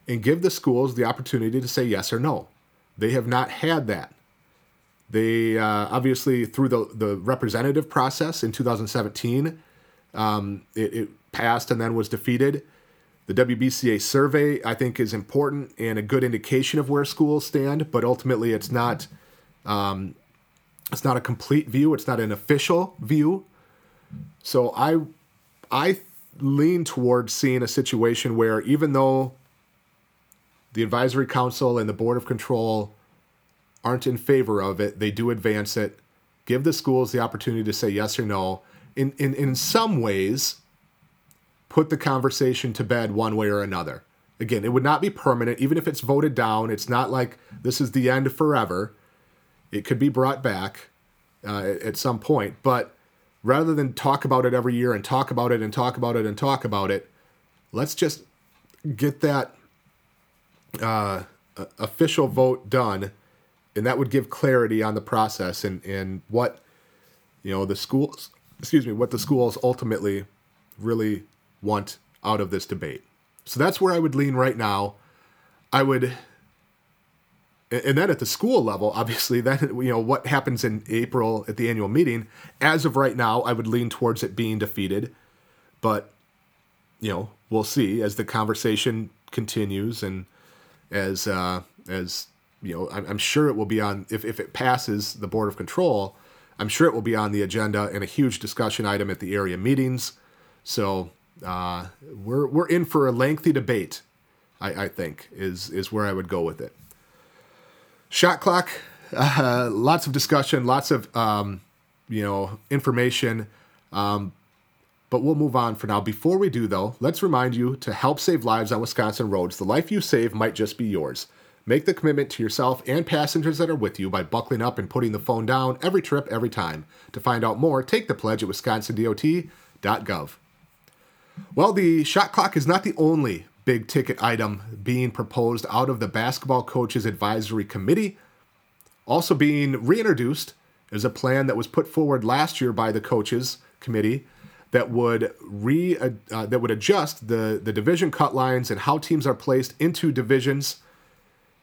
and give the schools the opportunity to say yes or no. They have not had that. They uh, obviously, through the, the representative process in 2017, um, it, it passed and then was defeated. The WBCA survey, I think, is important and a good indication of where schools stand, but ultimately, it's not um, it's not a complete view. It's not an official view. So I I lean towards seeing a situation where even though the advisory council and the board of control aren't in favor of it, they do advance it. Give the schools the opportunity to say yes or no. In in in some ways, put the conversation to bed one way or another. Again, it would not be permanent, even if it's voted down. It's not like this is the end forever. It could be brought back uh, at some point, but rather than talk about it every year and talk about it and talk about it and talk about it, let's just get that uh, official vote done, and that would give clarity on the process and and what you know the schools, excuse me, what the schools ultimately really want out of this debate. So that's where I would lean right now. I would and then at the school level, obviously, then you know what happens in April at the annual meeting. As of right now, I would lean towards it being defeated, but you know we'll see as the conversation continues and as uh, as you know I'm, sure it will be on if if it passes the board of control. I'm sure it will be on the agenda and a huge discussion item at the area meetings. So uh, we're we're in for a lengthy debate. I, I think is is where I would go with it. Shot clock, uh, lots of discussion, lots of um, you know information. Um, but we'll move on for now. Before we do, though, let's remind you to help save lives on Wisconsin roads. The life you save might just be yours. Make the commitment to yourself and passengers that are with you by buckling up and putting the phone down every trip, every time. To find out more, take the pledge at wisconsindot.gov. Well, the shot clock is not the only big ticket item being proposed out of the Basketball Coaches Advisory Committee. Also being reintroduced is a plan that was put forward last year by the coaches committee that would re uh, that would adjust the the division cut lines and how teams are placed into divisions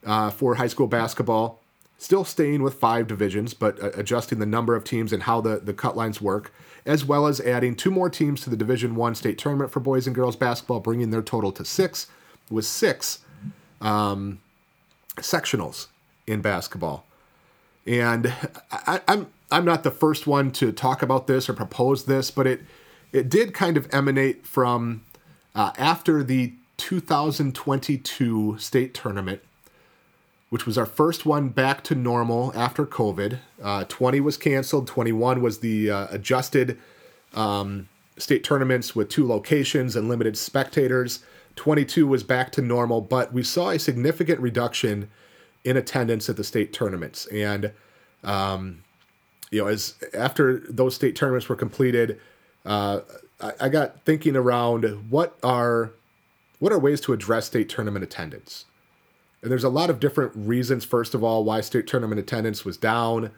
uh, for high school basketball. Still staying with five divisions, but uh, adjusting the number of teams and how the, the cut lines work as well as adding two more teams to the Division One state tournament for boys and girls basketball, bringing their total to six, with six um, sectionals in basketball. And I, I'm I'm not the first one to talk about this or propose this, but it it did kind of emanate from uh, after the 2022 state tournament which was our first one back to normal after COVID. Uh, 20 was canceled. 21 was the uh, adjusted um, state tournaments with two locations and limited spectators. 22 was back to normal, but we saw a significant reduction in attendance at the state tournaments. And um, you know, as after those state tournaments were completed, uh, I, I got thinking around what are what are ways to address state tournament attendance and there's a lot of different reasons, first of all, why state tournament attendance was down.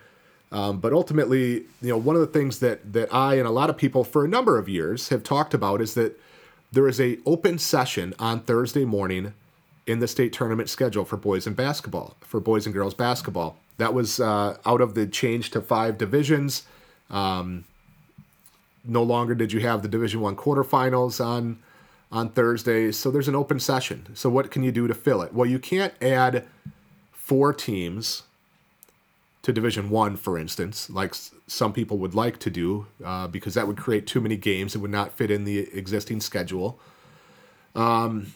Um, but ultimately, you know, one of the things that that I and a lot of people for a number of years have talked about is that there is a open session on Thursday morning in the state tournament schedule for boys and basketball, for boys and girls basketball. That was uh, out of the change to five divisions. Um, no longer did you have the Division One quarterfinals on on Thursdays. So there's an open session. So what can you do to fill it? Well, you can't add four teams to Division One, for instance, like some people would like to do, uh, because that would create too many games. It would not fit in the existing schedule. Um,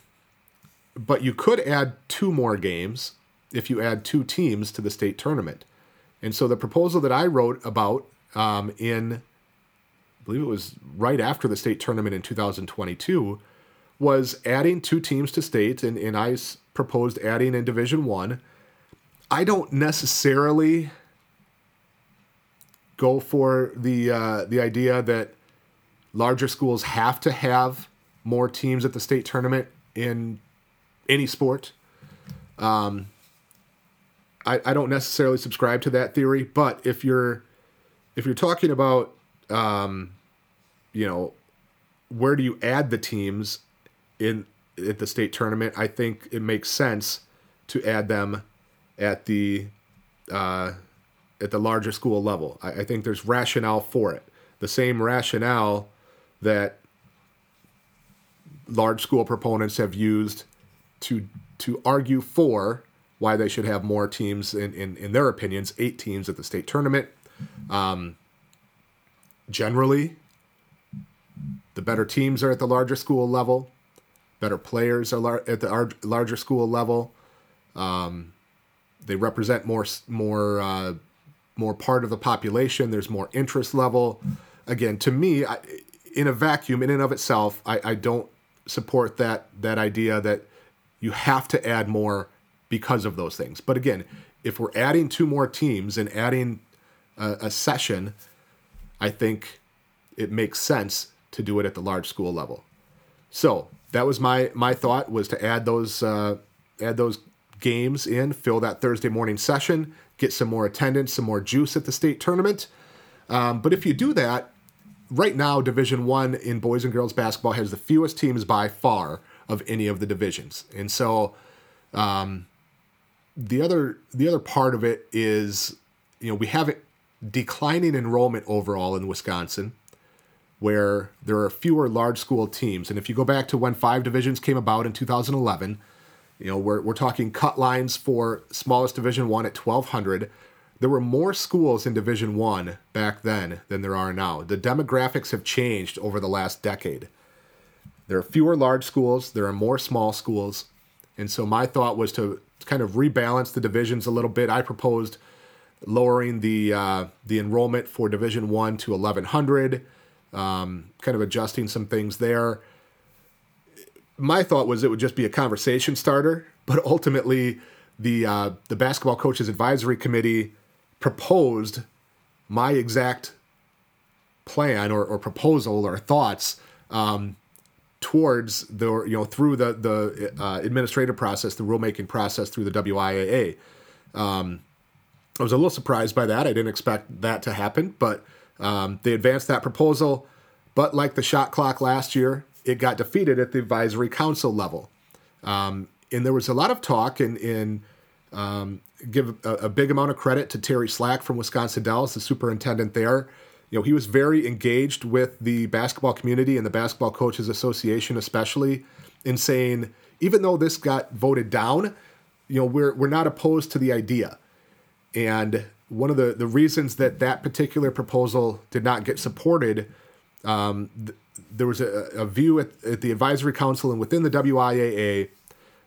but you could add two more games if you add two teams to the state tournament. And so the proposal that I wrote about um, in, I believe it was right after the state tournament in 2022, was adding two teams to state, and, and I proposed adding in Division One. I. Don't necessarily go for the uh, the idea that larger schools have to have more teams at the state tournament in any sport. Um, I, I don't necessarily subscribe to that theory, but if you're if you're talking about um, you know where do you add the teams in at the state tournament, I think it makes sense to add them at the uh, at the larger school level. I, I think there's rationale for it. The same rationale that large school proponents have used to to argue for why they should have more teams in, in, in their opinions, eight teams at the state tournament. Um, generally, the better teams are at the larger school level. Better players lar- at the lar- larger school level. Um, they represent more more uh, more part of the population. There's more interest level. Again, to me, I, in a vacuum, in and of itself, I, I don't support that that idea that you have to add more because of those things. But again, if we're adding two more teams and adding a, a session, I think it makes sense to do it at the large school level. So that was my my thought was to add those uh, add those games in, fill that Thursday morning session, get some more attendance, some more juice at the state tournament. Um, but if you do that, right now Division One in boys and girls basketball has the fewest teams by far of any of the divisions, and so um, the other the other part of it is you know we have declining enrollment overall in Wisconsin where there are fewer large school teams. And if you go back to when five divisions came about in 2011, you know, we're, we're talking cut lines for smallest Division One at 1,200. There were more schools in Division One back then than there are now. The demographics have changed over the last decade. There are fewer large schools, there are more small schools. And so my thought was to kind of rebalance the divisions a little bit. I proposed lowering the uh, the enrollment for Division One to 1,100 um, kind of adjusting some things there. My thought was it would just be a conversation starter, but ultimately, the uh, the basketball coaches advisory committee proposed my exact plan or, or proposal or thoughts um, towards the you know through the the uh, administrative process, the rulemaking process through the WIAA. Um, I was a little surprised by that. I didn't expect that to happen, but um, they advanced that proposal, but like the shot clock last year, it got defeated at the advisory council level. Um, and there was a lot of talk and in, in um, give a, a, big amount of credit to Terry Slack from Wisconsin Dells, the superintendent there. You know, he was very engaged with the basketball community and the Basketball Coaches Association, especially in saying, even though this got voted down, you know, we're we're not opposed to the idea. And one of the, the reasons that that particular proposal did not get supported, um, th- there was a, a view at, at, the advisory council and within the WIAA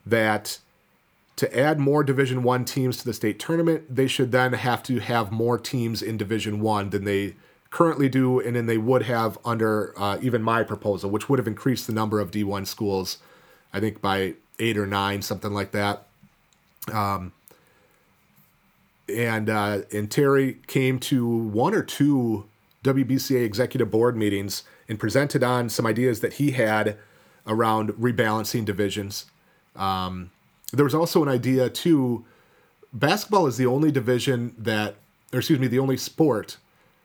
that to add more Division One teams to the state tournament, they should then have to have more teams in Division One than they currently do, and then they would have under uh, even my proposal, which would have increased the number of D1 schools, I think by eight or nine, something like that. Um, and uh, and Terry came to one or two WBCA executive board meetings and presented on some ideas that he had around rebalancing divisions. Um, there was also an idea too. Basketball is the only division that, or excuse me, the only sport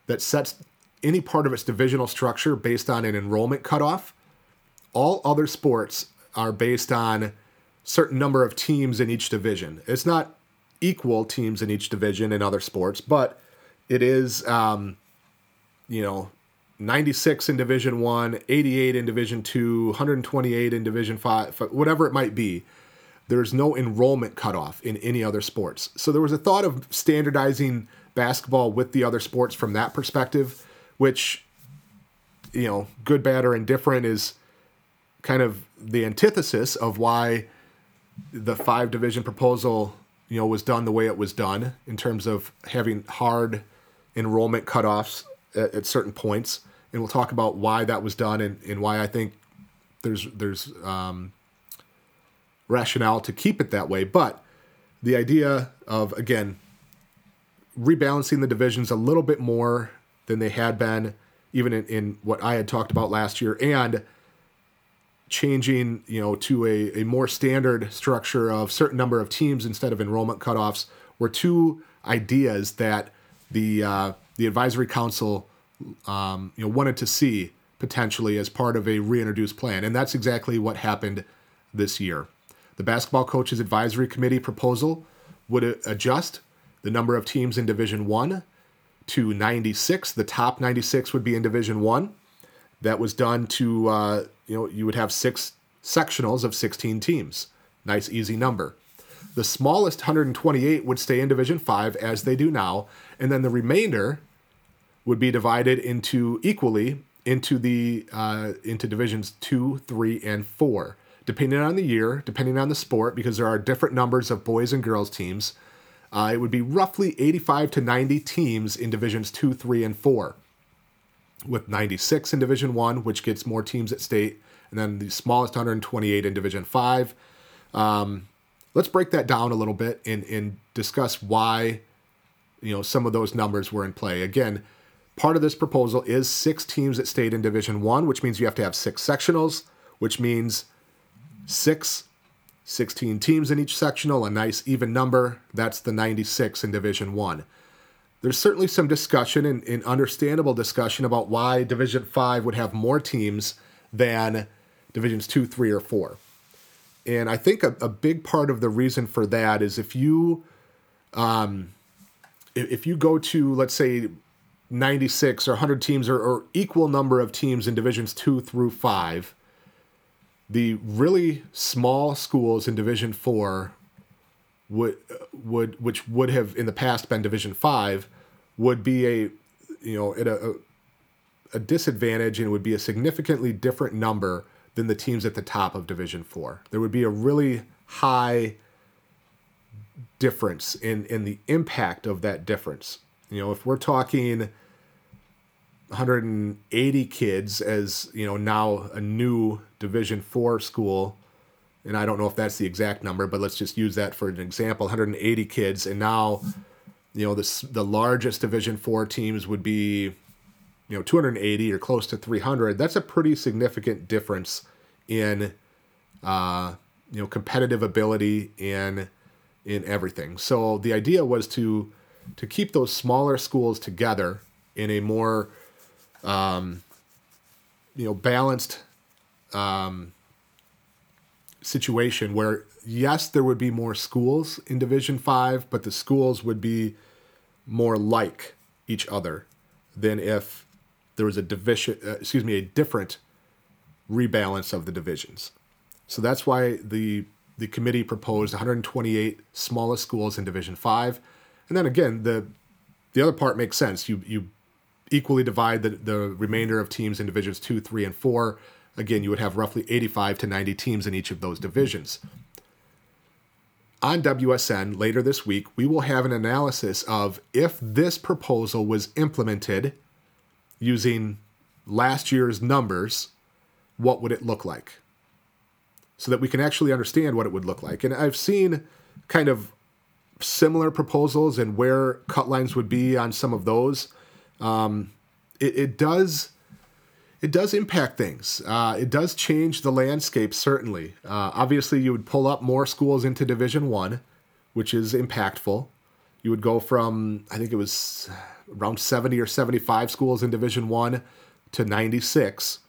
that sets any part of its divisional structure based on an enrollment cutoff. All other sports are based on certain number of teams in each division. It's not equal teams in each division in other sports, but it is, um, you know, 96 in Division One, 88 in Division Two, 128 in Division Five, whatever it might be. There's no enrollment cutoff in any other sports. So there was a thought of standardizing basketball with the other sports from that perspective, which, you know, good, bad, or indifferent is kind of the antithesis of why the five division proposal, you know, was done the way it was done in terms of having hard enrollment cutoffs at, at certain points. And we'll talk about why that was done and, and why I think there's there's um, rationale to keep it that way. But the idea of again rebalancing the divisions a little bit more than they had been, even in, in what I had talked about last year, and changing, you know, to a, a more standard structure of certain number of teams instead of enrollment cutoffs were two ideas that the uh, the advisory council um, you know wanted to see potentially as part of a reintroduced plan, and that's exactly what happened this year. The basketball coaches advisory committee proposal would adjust the number of teams in Division One to 96. The top 96 would be in Division One. That was done to uh, you know you would have six sectionals of 16 teams. Nice easy number. The smallest 128 would stay in Division 5 as they do now, and then the remainder would be divided into equally into the uh, into divisions 2, 3, and 4, depending on the year, depending on the sport because there are different numbers of boys and girls teams. Uh, it would be roughly 85 to 90 teams in divisions 2, 3, and 4, with 96 in Division 1, which gets more teams at state, and then the smallest 128 in Division 5. Um, let's break that down a little bit and, and discuss why you know some of those numbers were in play. Again, part of this proposal is six teams that stayed in Division 1, which means you have to have six sectionals, which means six 16 teams in each sectional, a nice even number. That's the 96 in Division 1. There's certainly some discussion and, and, understandable discussion about why Division 5 would have more teams than Divisions 2, 3, or 4. And I think a, a big part of the reason for that is if you um, if you go to let's say 96 or 100 teams or, or equal number of teams in divisions 2 through 5 the really small schools in Division Four would would which would have in the past been Division Five would be a you know at a, a disadvantage and would be a significantly different number than the teams at the top of Division Four. There would be a really high difference in in the impact of that difference. You know, if we're talking 180 kids as you know now a new division 4 school and i don't know if that's the exact number but let's just use that for an example 180 kids and now you know this the largest division 4 teams would be you know 280 or close to 300 that's a pretty significant difference in uh, you know competitive ability in in everything. So the idea was to to keep those smaller schools together in a more um, you know, balanced um, situation where yes, there would be more schools in Division Five, but the schools would be more like each other than if there was a division. Uh, excuse me, a different rebalance of the divisions. So that's why the the committee proposed 128 smallest schools in Division Five, and then again the the other part makes sense. You you equally divide the, the remainder of teams in divisions two, three, and four, again, you would have roughly 85 to 90 teams in each of those divisions. On WSN later this week, we will have an analysis of if this proposal was implemented using last year's numbers, what would it look like? So that we can actually understand what it would look like. And I've seen kind of similar proposals and where cut lines would be on some of those um, it, it does it does impact things. Uh, it does change the landscape certainly. Uh, obviously, you would pull up more schools into Division One, which is impactful. You would go from I think it was around seventy or seventy-five schools in Division One to ninety-six.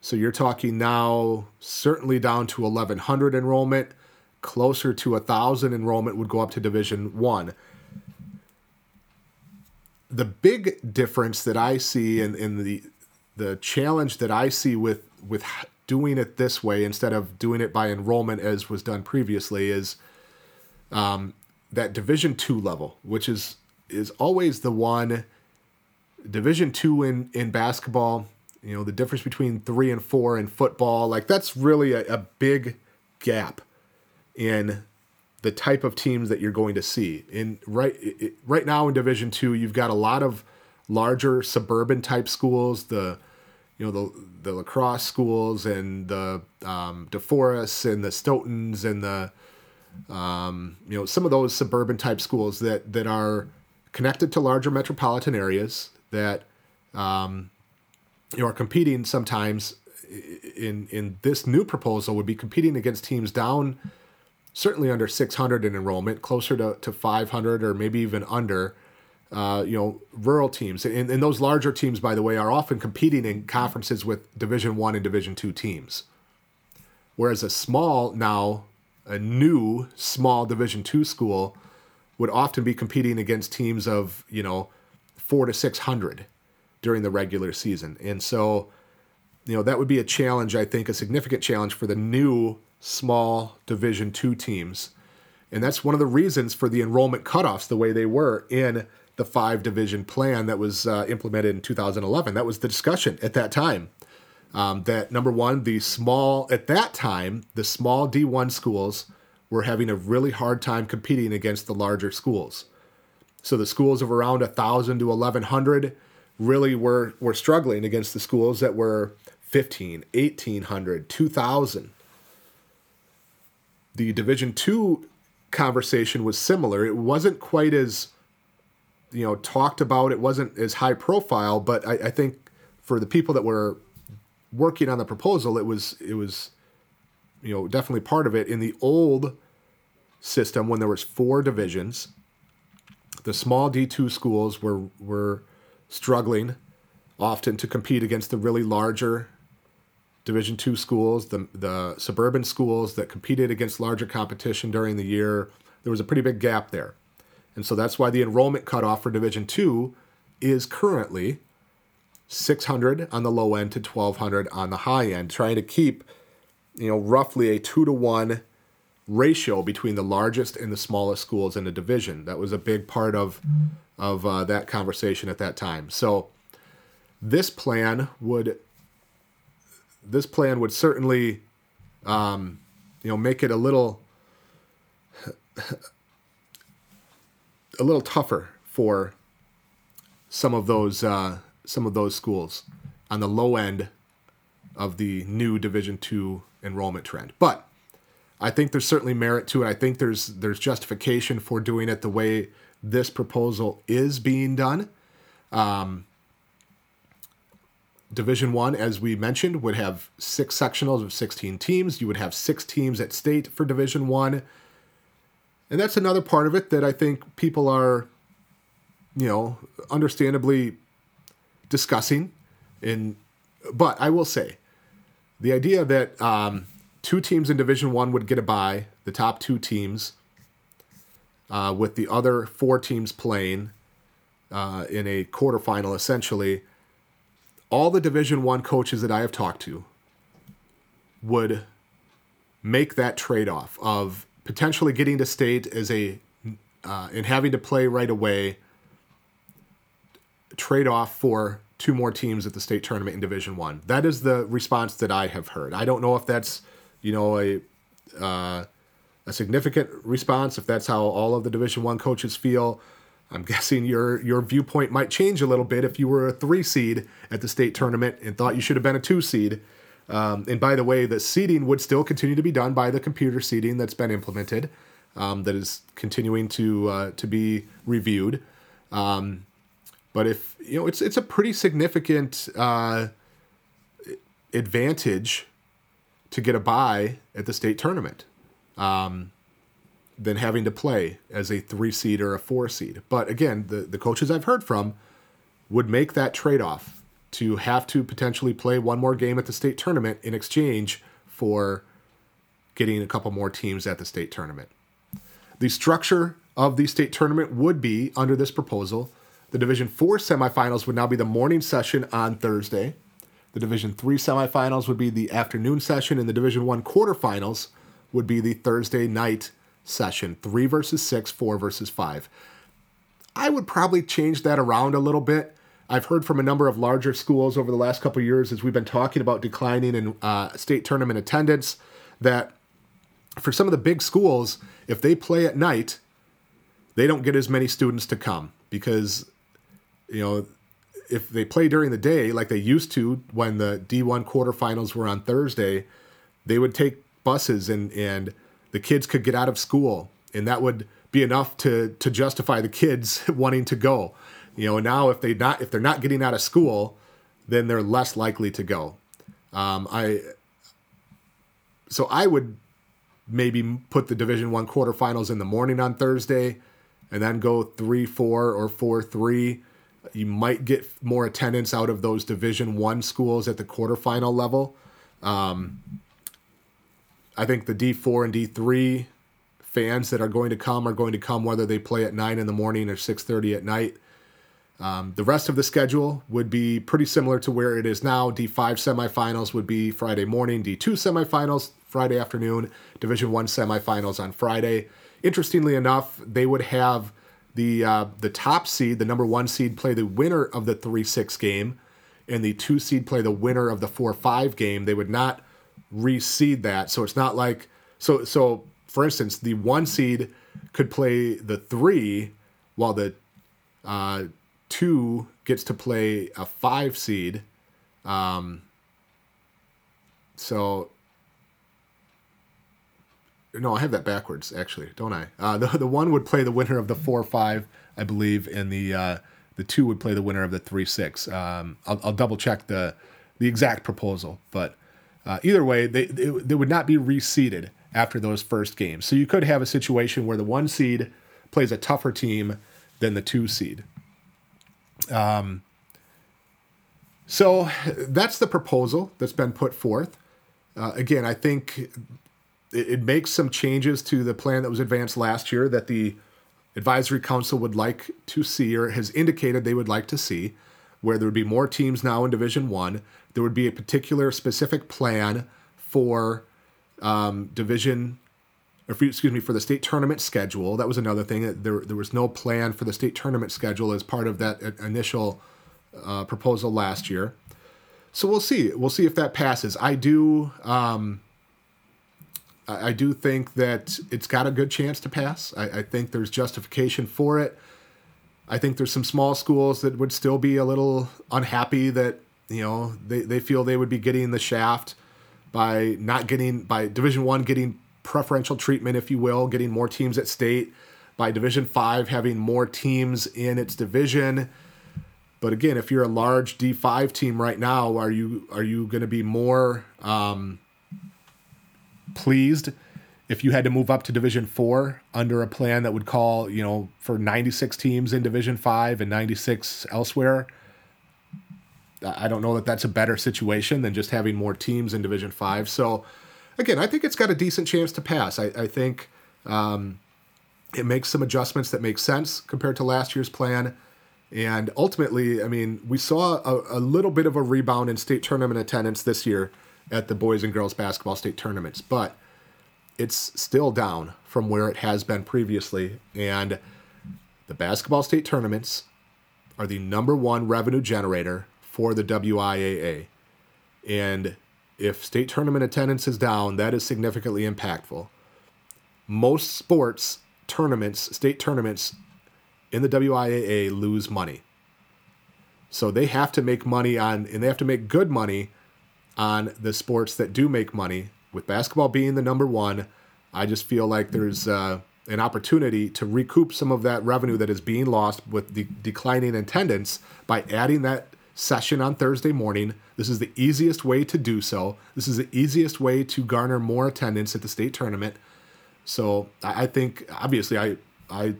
So you're talking now certainly down to 1100 enrollment, closer to a thousand enrollment would go up to Division One the big difference that I see in, in the the challenge that I see with with doing it this way instead of doing it by enrollment as was done previously is um, that Division two level, which is is always the one. Division two in in basketball, you know, the difference between three and four in football, like that's really a, a big gap in the type of teams that you're going to see. In right right now in Division Two, you've got a lot of larger suburban type schools, the you know the the La Crosse schools and the um, DeForest and the Stoughton's and the um, you know some of those suburban type schools that that are connected to larger metropolitan areas that um, you know are competing sometimes in in this new proposal would be competing against teams down certainly under 600 in enrollment, closer to, to 500 or maybe even under. Uh, you know, rural teams and, and those larger teams, by the way, are often competing in conferences with Division One and Division Two teams. Whereas a small now, a new small Division Two school would often be competing against teams of you know four to six hundred during the regular season, and so you know that would be a challenge. I think a significant challenge for the new small Division two teams. And that's one of the reasons for the enrollment cutoffs the way they were in the five division plan that was uh, implemented in 2011. That was the discussion at that time. Um, that number one, the small, at that time, the small D1 schools were having a really hard time competing against the larger schools. So the schools of around 1,000 to 1,100 really were, were struggling against the schools that were 15, 1,800, 2,000 the Division Two conversation was similar. It wasn't quite as you know talked about. It wasn't as high profile, but I, I think for the people that were working on the proposal, it was it was you know definitely part of it. In the old system, when there was four divisions, the small D two schools were were struggling often to compete against the really larger Division two schools, the the suburban schools that competed against larger competition during the year. There was a pretty big gap there, and so that's why the enrollment cutoff for Division two is currently 600 on the low end to 1200 on the high end, trying to keep you know roughly a two to one ratio between the largest and the smallest schools in the division. That was a big part of of uh, that conversation at that time. So this plan would this plan would certainly, um, you know, make it a little, a little tougher for some of those uh, some of those schools on the low end of the new Division two enrollment trend. But I think there's certainly merit to it. I think there's there's justification for doing it the way this proposal is being done. Um, Division One, as we mentioned, would have six sectionals of 16 teams. You would have six teams at state for Division One, and that's another part of it that I think people are, you know, understandably discussing. In, but I will say, the idea that um, two teams in Division One would get a bye, the top two teams, uh, with the other four teams playing uh, in a quarterfinal, essentially all the division 1 coaches that I have talked to would make that trade-off of potentially getting to state as a uh, and having to play right away trade off for two more teams at the state tournament in division one. That is the response that i have heard. I don't know if that's you know a uh, a significant response if that's how all of the division one coaches feel. I'm guessing your your viewpoint might change a little bit if you were a three seed at the state tournament and thought you should have been a two seed. Um, and by the way, the seeding would still continue to be done by the computer seeding that's been implemented, um, that is continuing to uh, to be reviewed. Um, but if you know, it's it's a pretty significant uh, advantage to get a bye at the state tournament. Um, than having to play as a three seed or a four seed. But again, the, the coaches I've heard from would make that trade off to have to potentially play one more game at the state tournament in exchange for getting a couple more teams at the state tournament. The structure of the state tournament would be under this proposal. The Division 4 semifinals would now be the morning session on Thursday. The Division 3 semifinals would be the afternoon session, and the Division 1 quarterfinals would be the Thursday night session three versus six, four versus five. I would probably change that around a little bit. I've heard from a number of larger schools over the last couple years as we've been talking about declining in uh, state tournament attendance that for some of the big schools, if they play at night, they don't get as many students to come because, you know, if they play during the day like they used to when the D1 quarterfinals were on Thursday, they would take buses and, and the kids could get out of school and that would be enough to to justify the kids wanting to go. You know, now if they not if they're not getting out of school, then they're less likely to go. Um, I so I would maybe put the Division One quarterfinals in the morning on Thursday, and then go three four or four three. You might get more attendance out of those Division One schools at the quarterfinal level. Um, I think the D four and D three fans that are going to come are going to come whether they play at nine in the morning or six thirty at night. Um, the rest of the schedule would be pretty similar to where it is now. D5 semifinals would be Friday morning, D2 semifinals Friday afternoon, Division 1 semifinals on Friday. Interestingly enough, they would have the uh, the top seed, the number 1 seed play the winner of the 3-6 game and the 2 seed play the winner of the 4-5 game. They would not reseed that. So it's not like so so for instance, the 1 seed could play the 3 while the uh, two gets to play a five seed. Um, so no, I have that backwards actually, don't I? Uh, the the one would play the winner of the four five, I believe, and the uh, the two would play the winner of the three six. Um, I'll, I'll double check the the exact proposal, but uh, either way, they, they they would not be reseeded after those first games. So you could have a situation where the one seed plays a tougher team than the two seed. Um, so that's the proposal that's been put forth. Uh, again, I think it, it, makes some changes to the plan that was advanced last year that the advisory council would like to see or has indicated they would like to see, where there would be more teams now in Division One. There would be a particular specific plan for um, Division for, excuse me, for the state tournament schedule. That was another thing. There, there was no plan for the state tournament schedule as part of that initial uh, proposal last year. So we'll see. We'll see if that passes. I do. Um, I do think that it's got a good chance to pass. I, I think there's justification for it. I think there's some small schools that would still be a little unhappy that you know they, they feel they would be getting the shaft by not getting by Division One getting preferential treatment, if you will, getting more teams at state. By Division Five, having more teams in its division. But again, if you're a large D5 team right now, are you are you going to be more um, pleased if you had to move up to Division Four under a plan that would call you know for 96 teams in Division Five and 96 elsewhere? I don't know that that's a better situation than just having more teams in Division Five. So again, I think it's got a decent chance to pass. I, I think um, it makes some adjustments that make sense compared to last year's plan. And ultimately, I mean, we saw a, a little bit of a rebound in state tournament attendance this year at the boys and girls basketball state tournaments, but it's still down from where it has been previously. And the basketball state tournaments are the number one revenue generator for the WIAA. And if state tournament attendance is down, that is significantly impactful. Most sports tournaments, state tournaments in the WIAA lose money. So they have to make money on, and they have to make good money on the sports that do make money. With basketball being the number one, I just feel like there's uh, an opportunity to recoup some of that revenue that is being lost with the declining attendance by adding that session on Thursday morning. This is the easiest way to do so. This is the easiest way to garner more attendance at the state tournament. So I think obviously I I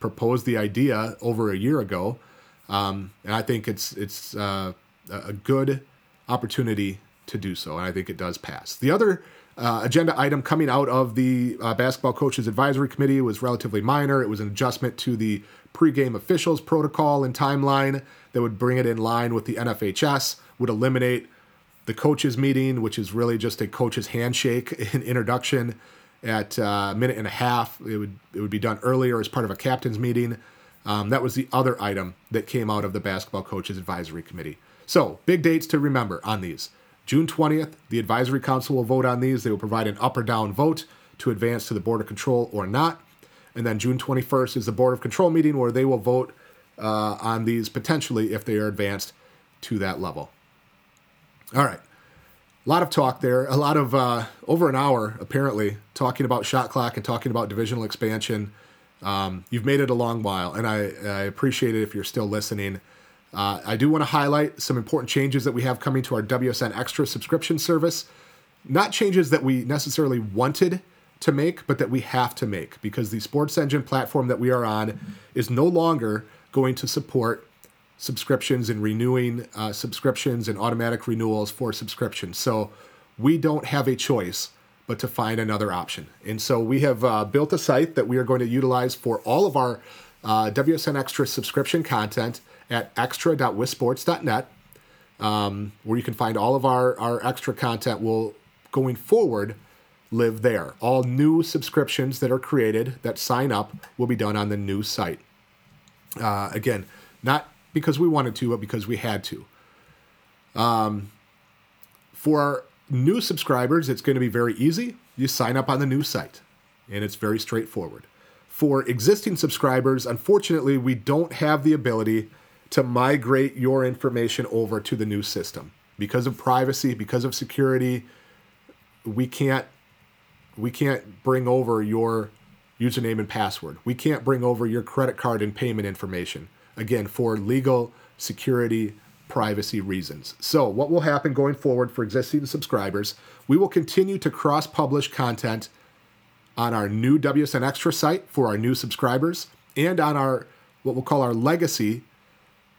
proposed the idea over a year ago, um, and I think it's it's uh, a good opportunity to do so, and I think it does pass. The other uh, agenda item coming out of the uh, basketball coaches advisory committee was relatively minor. It was an adjustment to the pregame officials protocol and timeline that would bring it in line with the NFHS, would eliminate the coaches meeting, which is really just a coach's handshake and introduction at uh, a minute and a half. It would it would be done earlier as part of a captain's meeting. Um, that was the other item that came out of the Basketball Coaches Advisory Committee. So, big dates to remember on these. June 20th, the Advisory Council will vote on these. They will provide an up or down vote to advance to the Board of Control or not. And then June 21st is the Board of Control meeting where they will vote uh, on these potentially if they are advanced to that level. All right. A lot of talk there, a lot of uh, over an hour apparently talking about shot clock and talking about divisional expansion. Um, you've made it a long while, and I, I appreciate it if you're still listening. Uh, I do want to highlight some important changes that we have coming to our WSN Extra subscription service. Not changes that we necessarily wanted to make, but that we have to make because the Sports Engine platform that we are on is no longer going to support subscriptions and renewing uh, subscriptions and automatic renewals for subscriptions. So we don't have a choice but to find another option. And so we have uh, built a site that we are going to utilize for all of our uh, WSN Extra subscription content at extra.wissports.net, um, where you can find all of our, our extra content will, going forward, live there. All new subscriptions that are created that sign up will be done on the new site. Uh, again, not because we wanted to, but because we had to. Um, for new subscribers, it's going to be very easy. You sign up on the new site, and it's very straightforward. For existing subscribers, unfortunately, we don't have the ability to migrate your information over to the new system because of privacy, because of security. We can't we can't bring over your username and password. We can't bring over your credit card and payment information. Again, for legal, security, privacy reasons. So, what will happen going forward for existing subscribers? We will continue to cross publish content on our new WSN Extra site for our new subscribers and on our what we'll call our legacy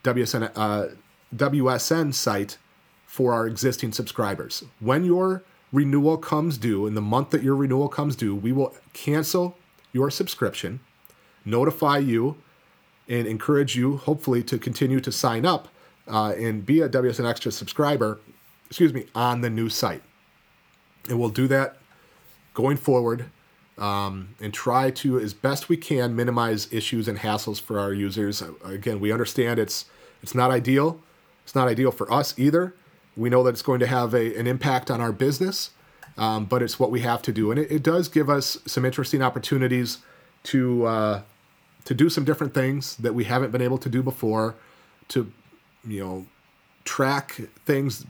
WSN, uh, WSN site for our existing subscribers. When your renewal comes due, in the month that your renewal comes due, we will cancel your subscription, notify you, and encourage you, hopefully, to continue to sign up uh, and be a WSN Extra subscriber, excuse me, on the new site. And we'll do that going forward um, and try to, as best we can, minimize issues and hassles for our users. Again, we understand it's it's not ideal. It's not ideal for us either. We know that it's going to have a, an impact on our business, um, but it's what we have to do, and it, it does give us some interesting opportunities to uh, to do some different things that we haven't been able to do before. To you know, track things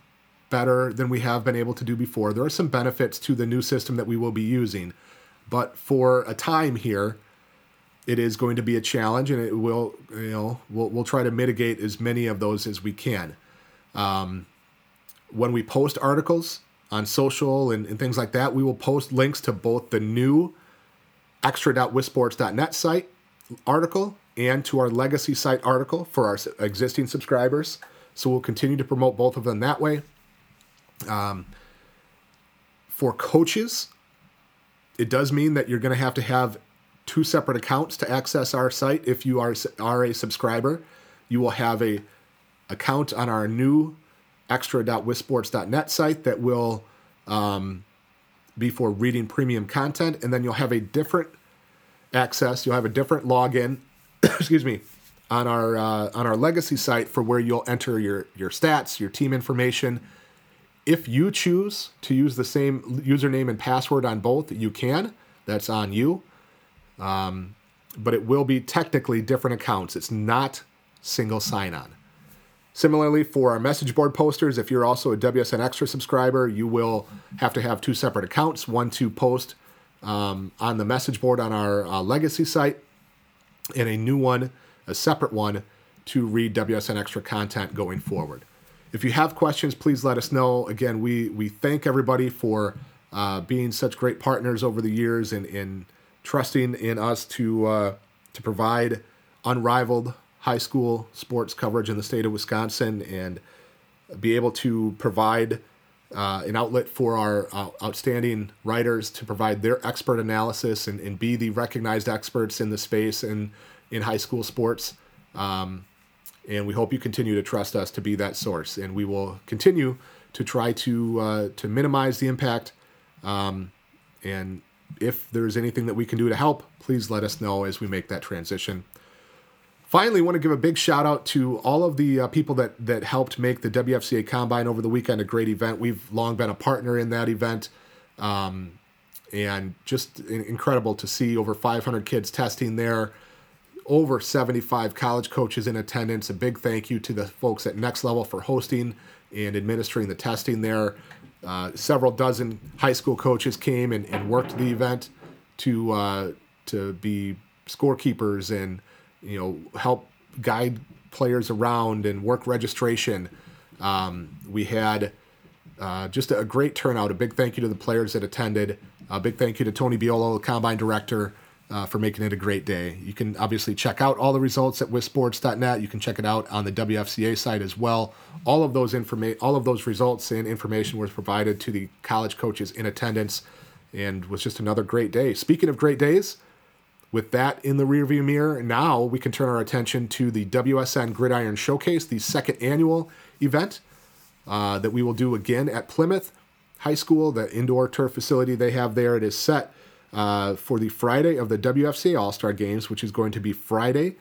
better than we have been able to do before. There are some benefits to the new system that we will be using, but for a time here, it is going to be a challenge, and it will, you know, we'll, we'll try to mitigate as many of those as we can. Um, when we post articles on social and, and things like that, we will post links to both the new extra.wissports.net site article and to our legacy site article for our existing subscribers. So we'll continue to promote both of them that way. Um, for coaches, it does mean that you're going to have to have two separate accounts to access our site. If you are, are a subscriber, you will have a account on our new extra.wissports.net site that will um, be for reading premium content, and then you'll have a different access. You'll have a different login. excuse me, on our uh, on our legacy site for where you'll enter your your stats, your team information. If you choose to use the same username and password on both, you can. That's on you. Um, but it will be technically different accounts. It's not single sign on. Similarly, for our message board posters, if you're also a WSN Extra subscriber, you will have to have two separate accounts one to post um, on the message board on our uh, legacy site, and a new one, a separate one, to read WSN Extra content going forward. If you have questions, please let us know. Again, we, we thank everybody for uh, being such great partners over the years and, and trusting in us to uh, to provide unrivaled high school sports coverage in the state of Wisconsin and be able to provide uh, an outlet for our uh, outstanding writers to provide their expert analysis and, and be the recognized experts in the space and in high school sports. Um, and we hope you continue to trust us to be that source. And we will continue to try to uh, to minimize the impact um, and if there's anything that we can do to help, please let us know as we make that transition. Finally, want to give a big shout out to all of the uh, people that that helped make the WFCA Combine over the weekend a great event. We've long been a partner in that event, um, and just incredible to see over 500 kids testing there, over 75 college coaches in attendance. A big thank you to the folks at Next Level for hosting and administering the testing there. Uh, several dozen high school coaches came and, and worked the event to uh, to be scorekeepers and you know help guide players around and work registration. Um, we had uh, just a great turnout. A big thank you to the players that attended. A big thank you to Tony Biolo, the combine director, uh, for making it a great day. You can obviously check out all the results at WisSports.net. You can check it out on the WFCA site as well. All of those informa- all of those results and information was provided to the college coaches in attendance, and was just another great day. Speaking of great days, with that in the rearview mirror, now we can turn our attention to the WSN Gridiron Showcase, the second annual event uh, that we will do again at Plymouth High School, the indoor turf facility they have there. It is set uh, for the Friday of the WFCA All Star Games, which is going to be Friday,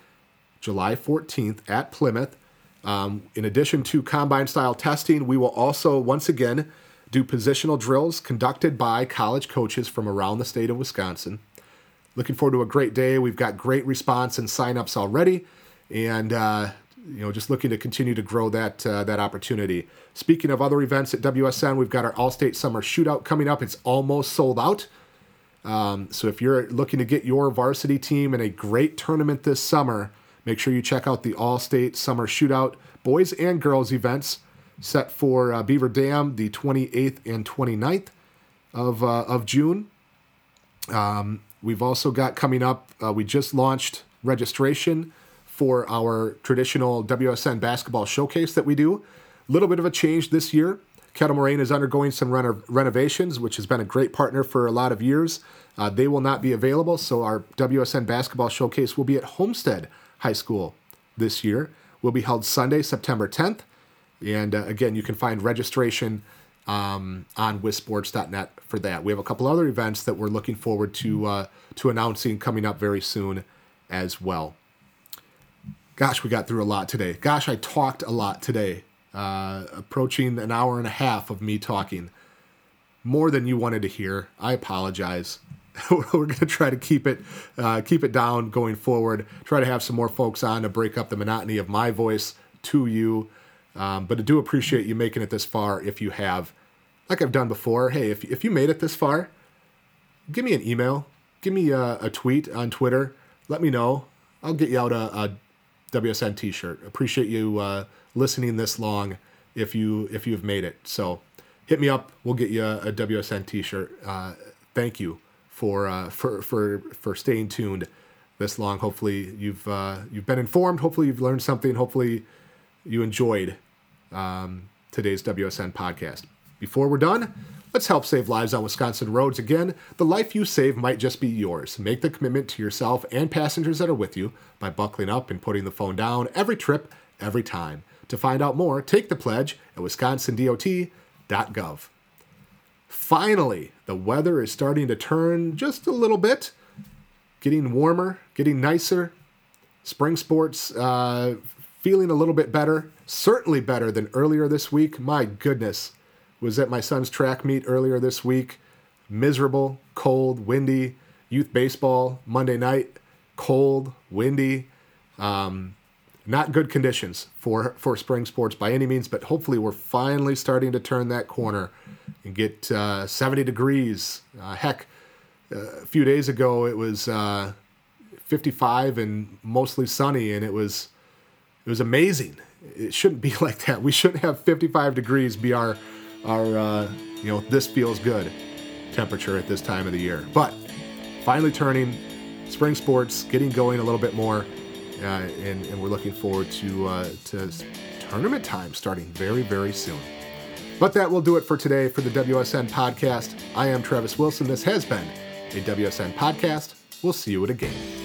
July 14th at Plymouth. Um, in addition to combine style testing, we will also once again do positional drills conducted by college coaches from around the state of Wisconsin. Looking forward to a great day. We've got great response and signups already, and uh, you know just looking to continue to grow that uh, that opportunity. Speaking of other events at WSN, we've got our All State Summer Shootout coming up. It's almost sold out. Um, so if you're looking to get your varsity team in a great tournament this summer, make sure you check out the All State Summer Shootout boys and girls events set for uh, Beaver Dam the 28th and 29th of, uh, of June. Um, we've also got coming up, uh, we just launched registration for our traditional WSN basketball showcase that we do. A little bit of a change this year. Kettle Moraine is undergoing some reno- renovations, which has been a great partner for a lot of years. Uh, they will not be available, so our WSN basketball showcase will be at Homestead High School this year. Will be held Sunday, September 10th. And uh, again, you can find registration um, on WisSports.net for that. We have a couple other events that we're looking forward to uh, to announcing coming up very soon as well. Gosh, we got through a lot today. Gosh, I talked a lot today uh, approaching an hour and a half of me talking. More than you wanted to hear. I apologize. We're going to try to keep it uh, keep it down going forward. Try to have some more folks on to break up the monotony of my voice to you. Um, but I do appreciate you making it this far. If you have, like I've done before, hey, if if you made it this far, give me an email, give me a, a tweet on Twitter. Let me know. I'll get you out a, a WSN T-shirt. Appreciate you. Uh, listening this long if you if you've made it. So hit me up. We'll get you a, a WSN T-shirt. Uh, thank you for uh, for for for staying tuned this long. Hopefully you've uh, you've been informed. Hopefully you've learned something. Hopefully you enjoyed um, today's WSN podcast. Before we're done, let's help save lives on Wisconsin roads. Again, the life you save might just be yours. Make the commitment to yourself and passengers that are with you by buckling up and putting the phone down every trip, every time. To find out more, take the pledge at wisconsindot.gov. Finally, the weather is starting to turn just a little bit, getting warmer, getting nicer. Spring sports uh, feeling a little bit better, certainly better than earlier this week. My goodness, was at my son's track meet earlier this week. Miserable, cold, windy. Youth baseball Monday night, cold, windy. Um, not good conditions for for spring sports by any means, but hopefully we're finally starting to turn that corner and get uh, 70 degrees. Uh, heck, uh, a few days ago it was uh, 55 and mostly sunny, and it was it was amazing. It shouldn't be like that. We shouldn't have 55 degrees be our our uh, you know this feels good temperature at this time of the year. But finally turning spring sports, getting going a little bit more uh, and, and, we're looking forward to uh, to tournament time starting very very soon. But that will do it for today for the WSN podcast. I am Travis Wilson. This has been a WSN podcast. We'll see you at a game.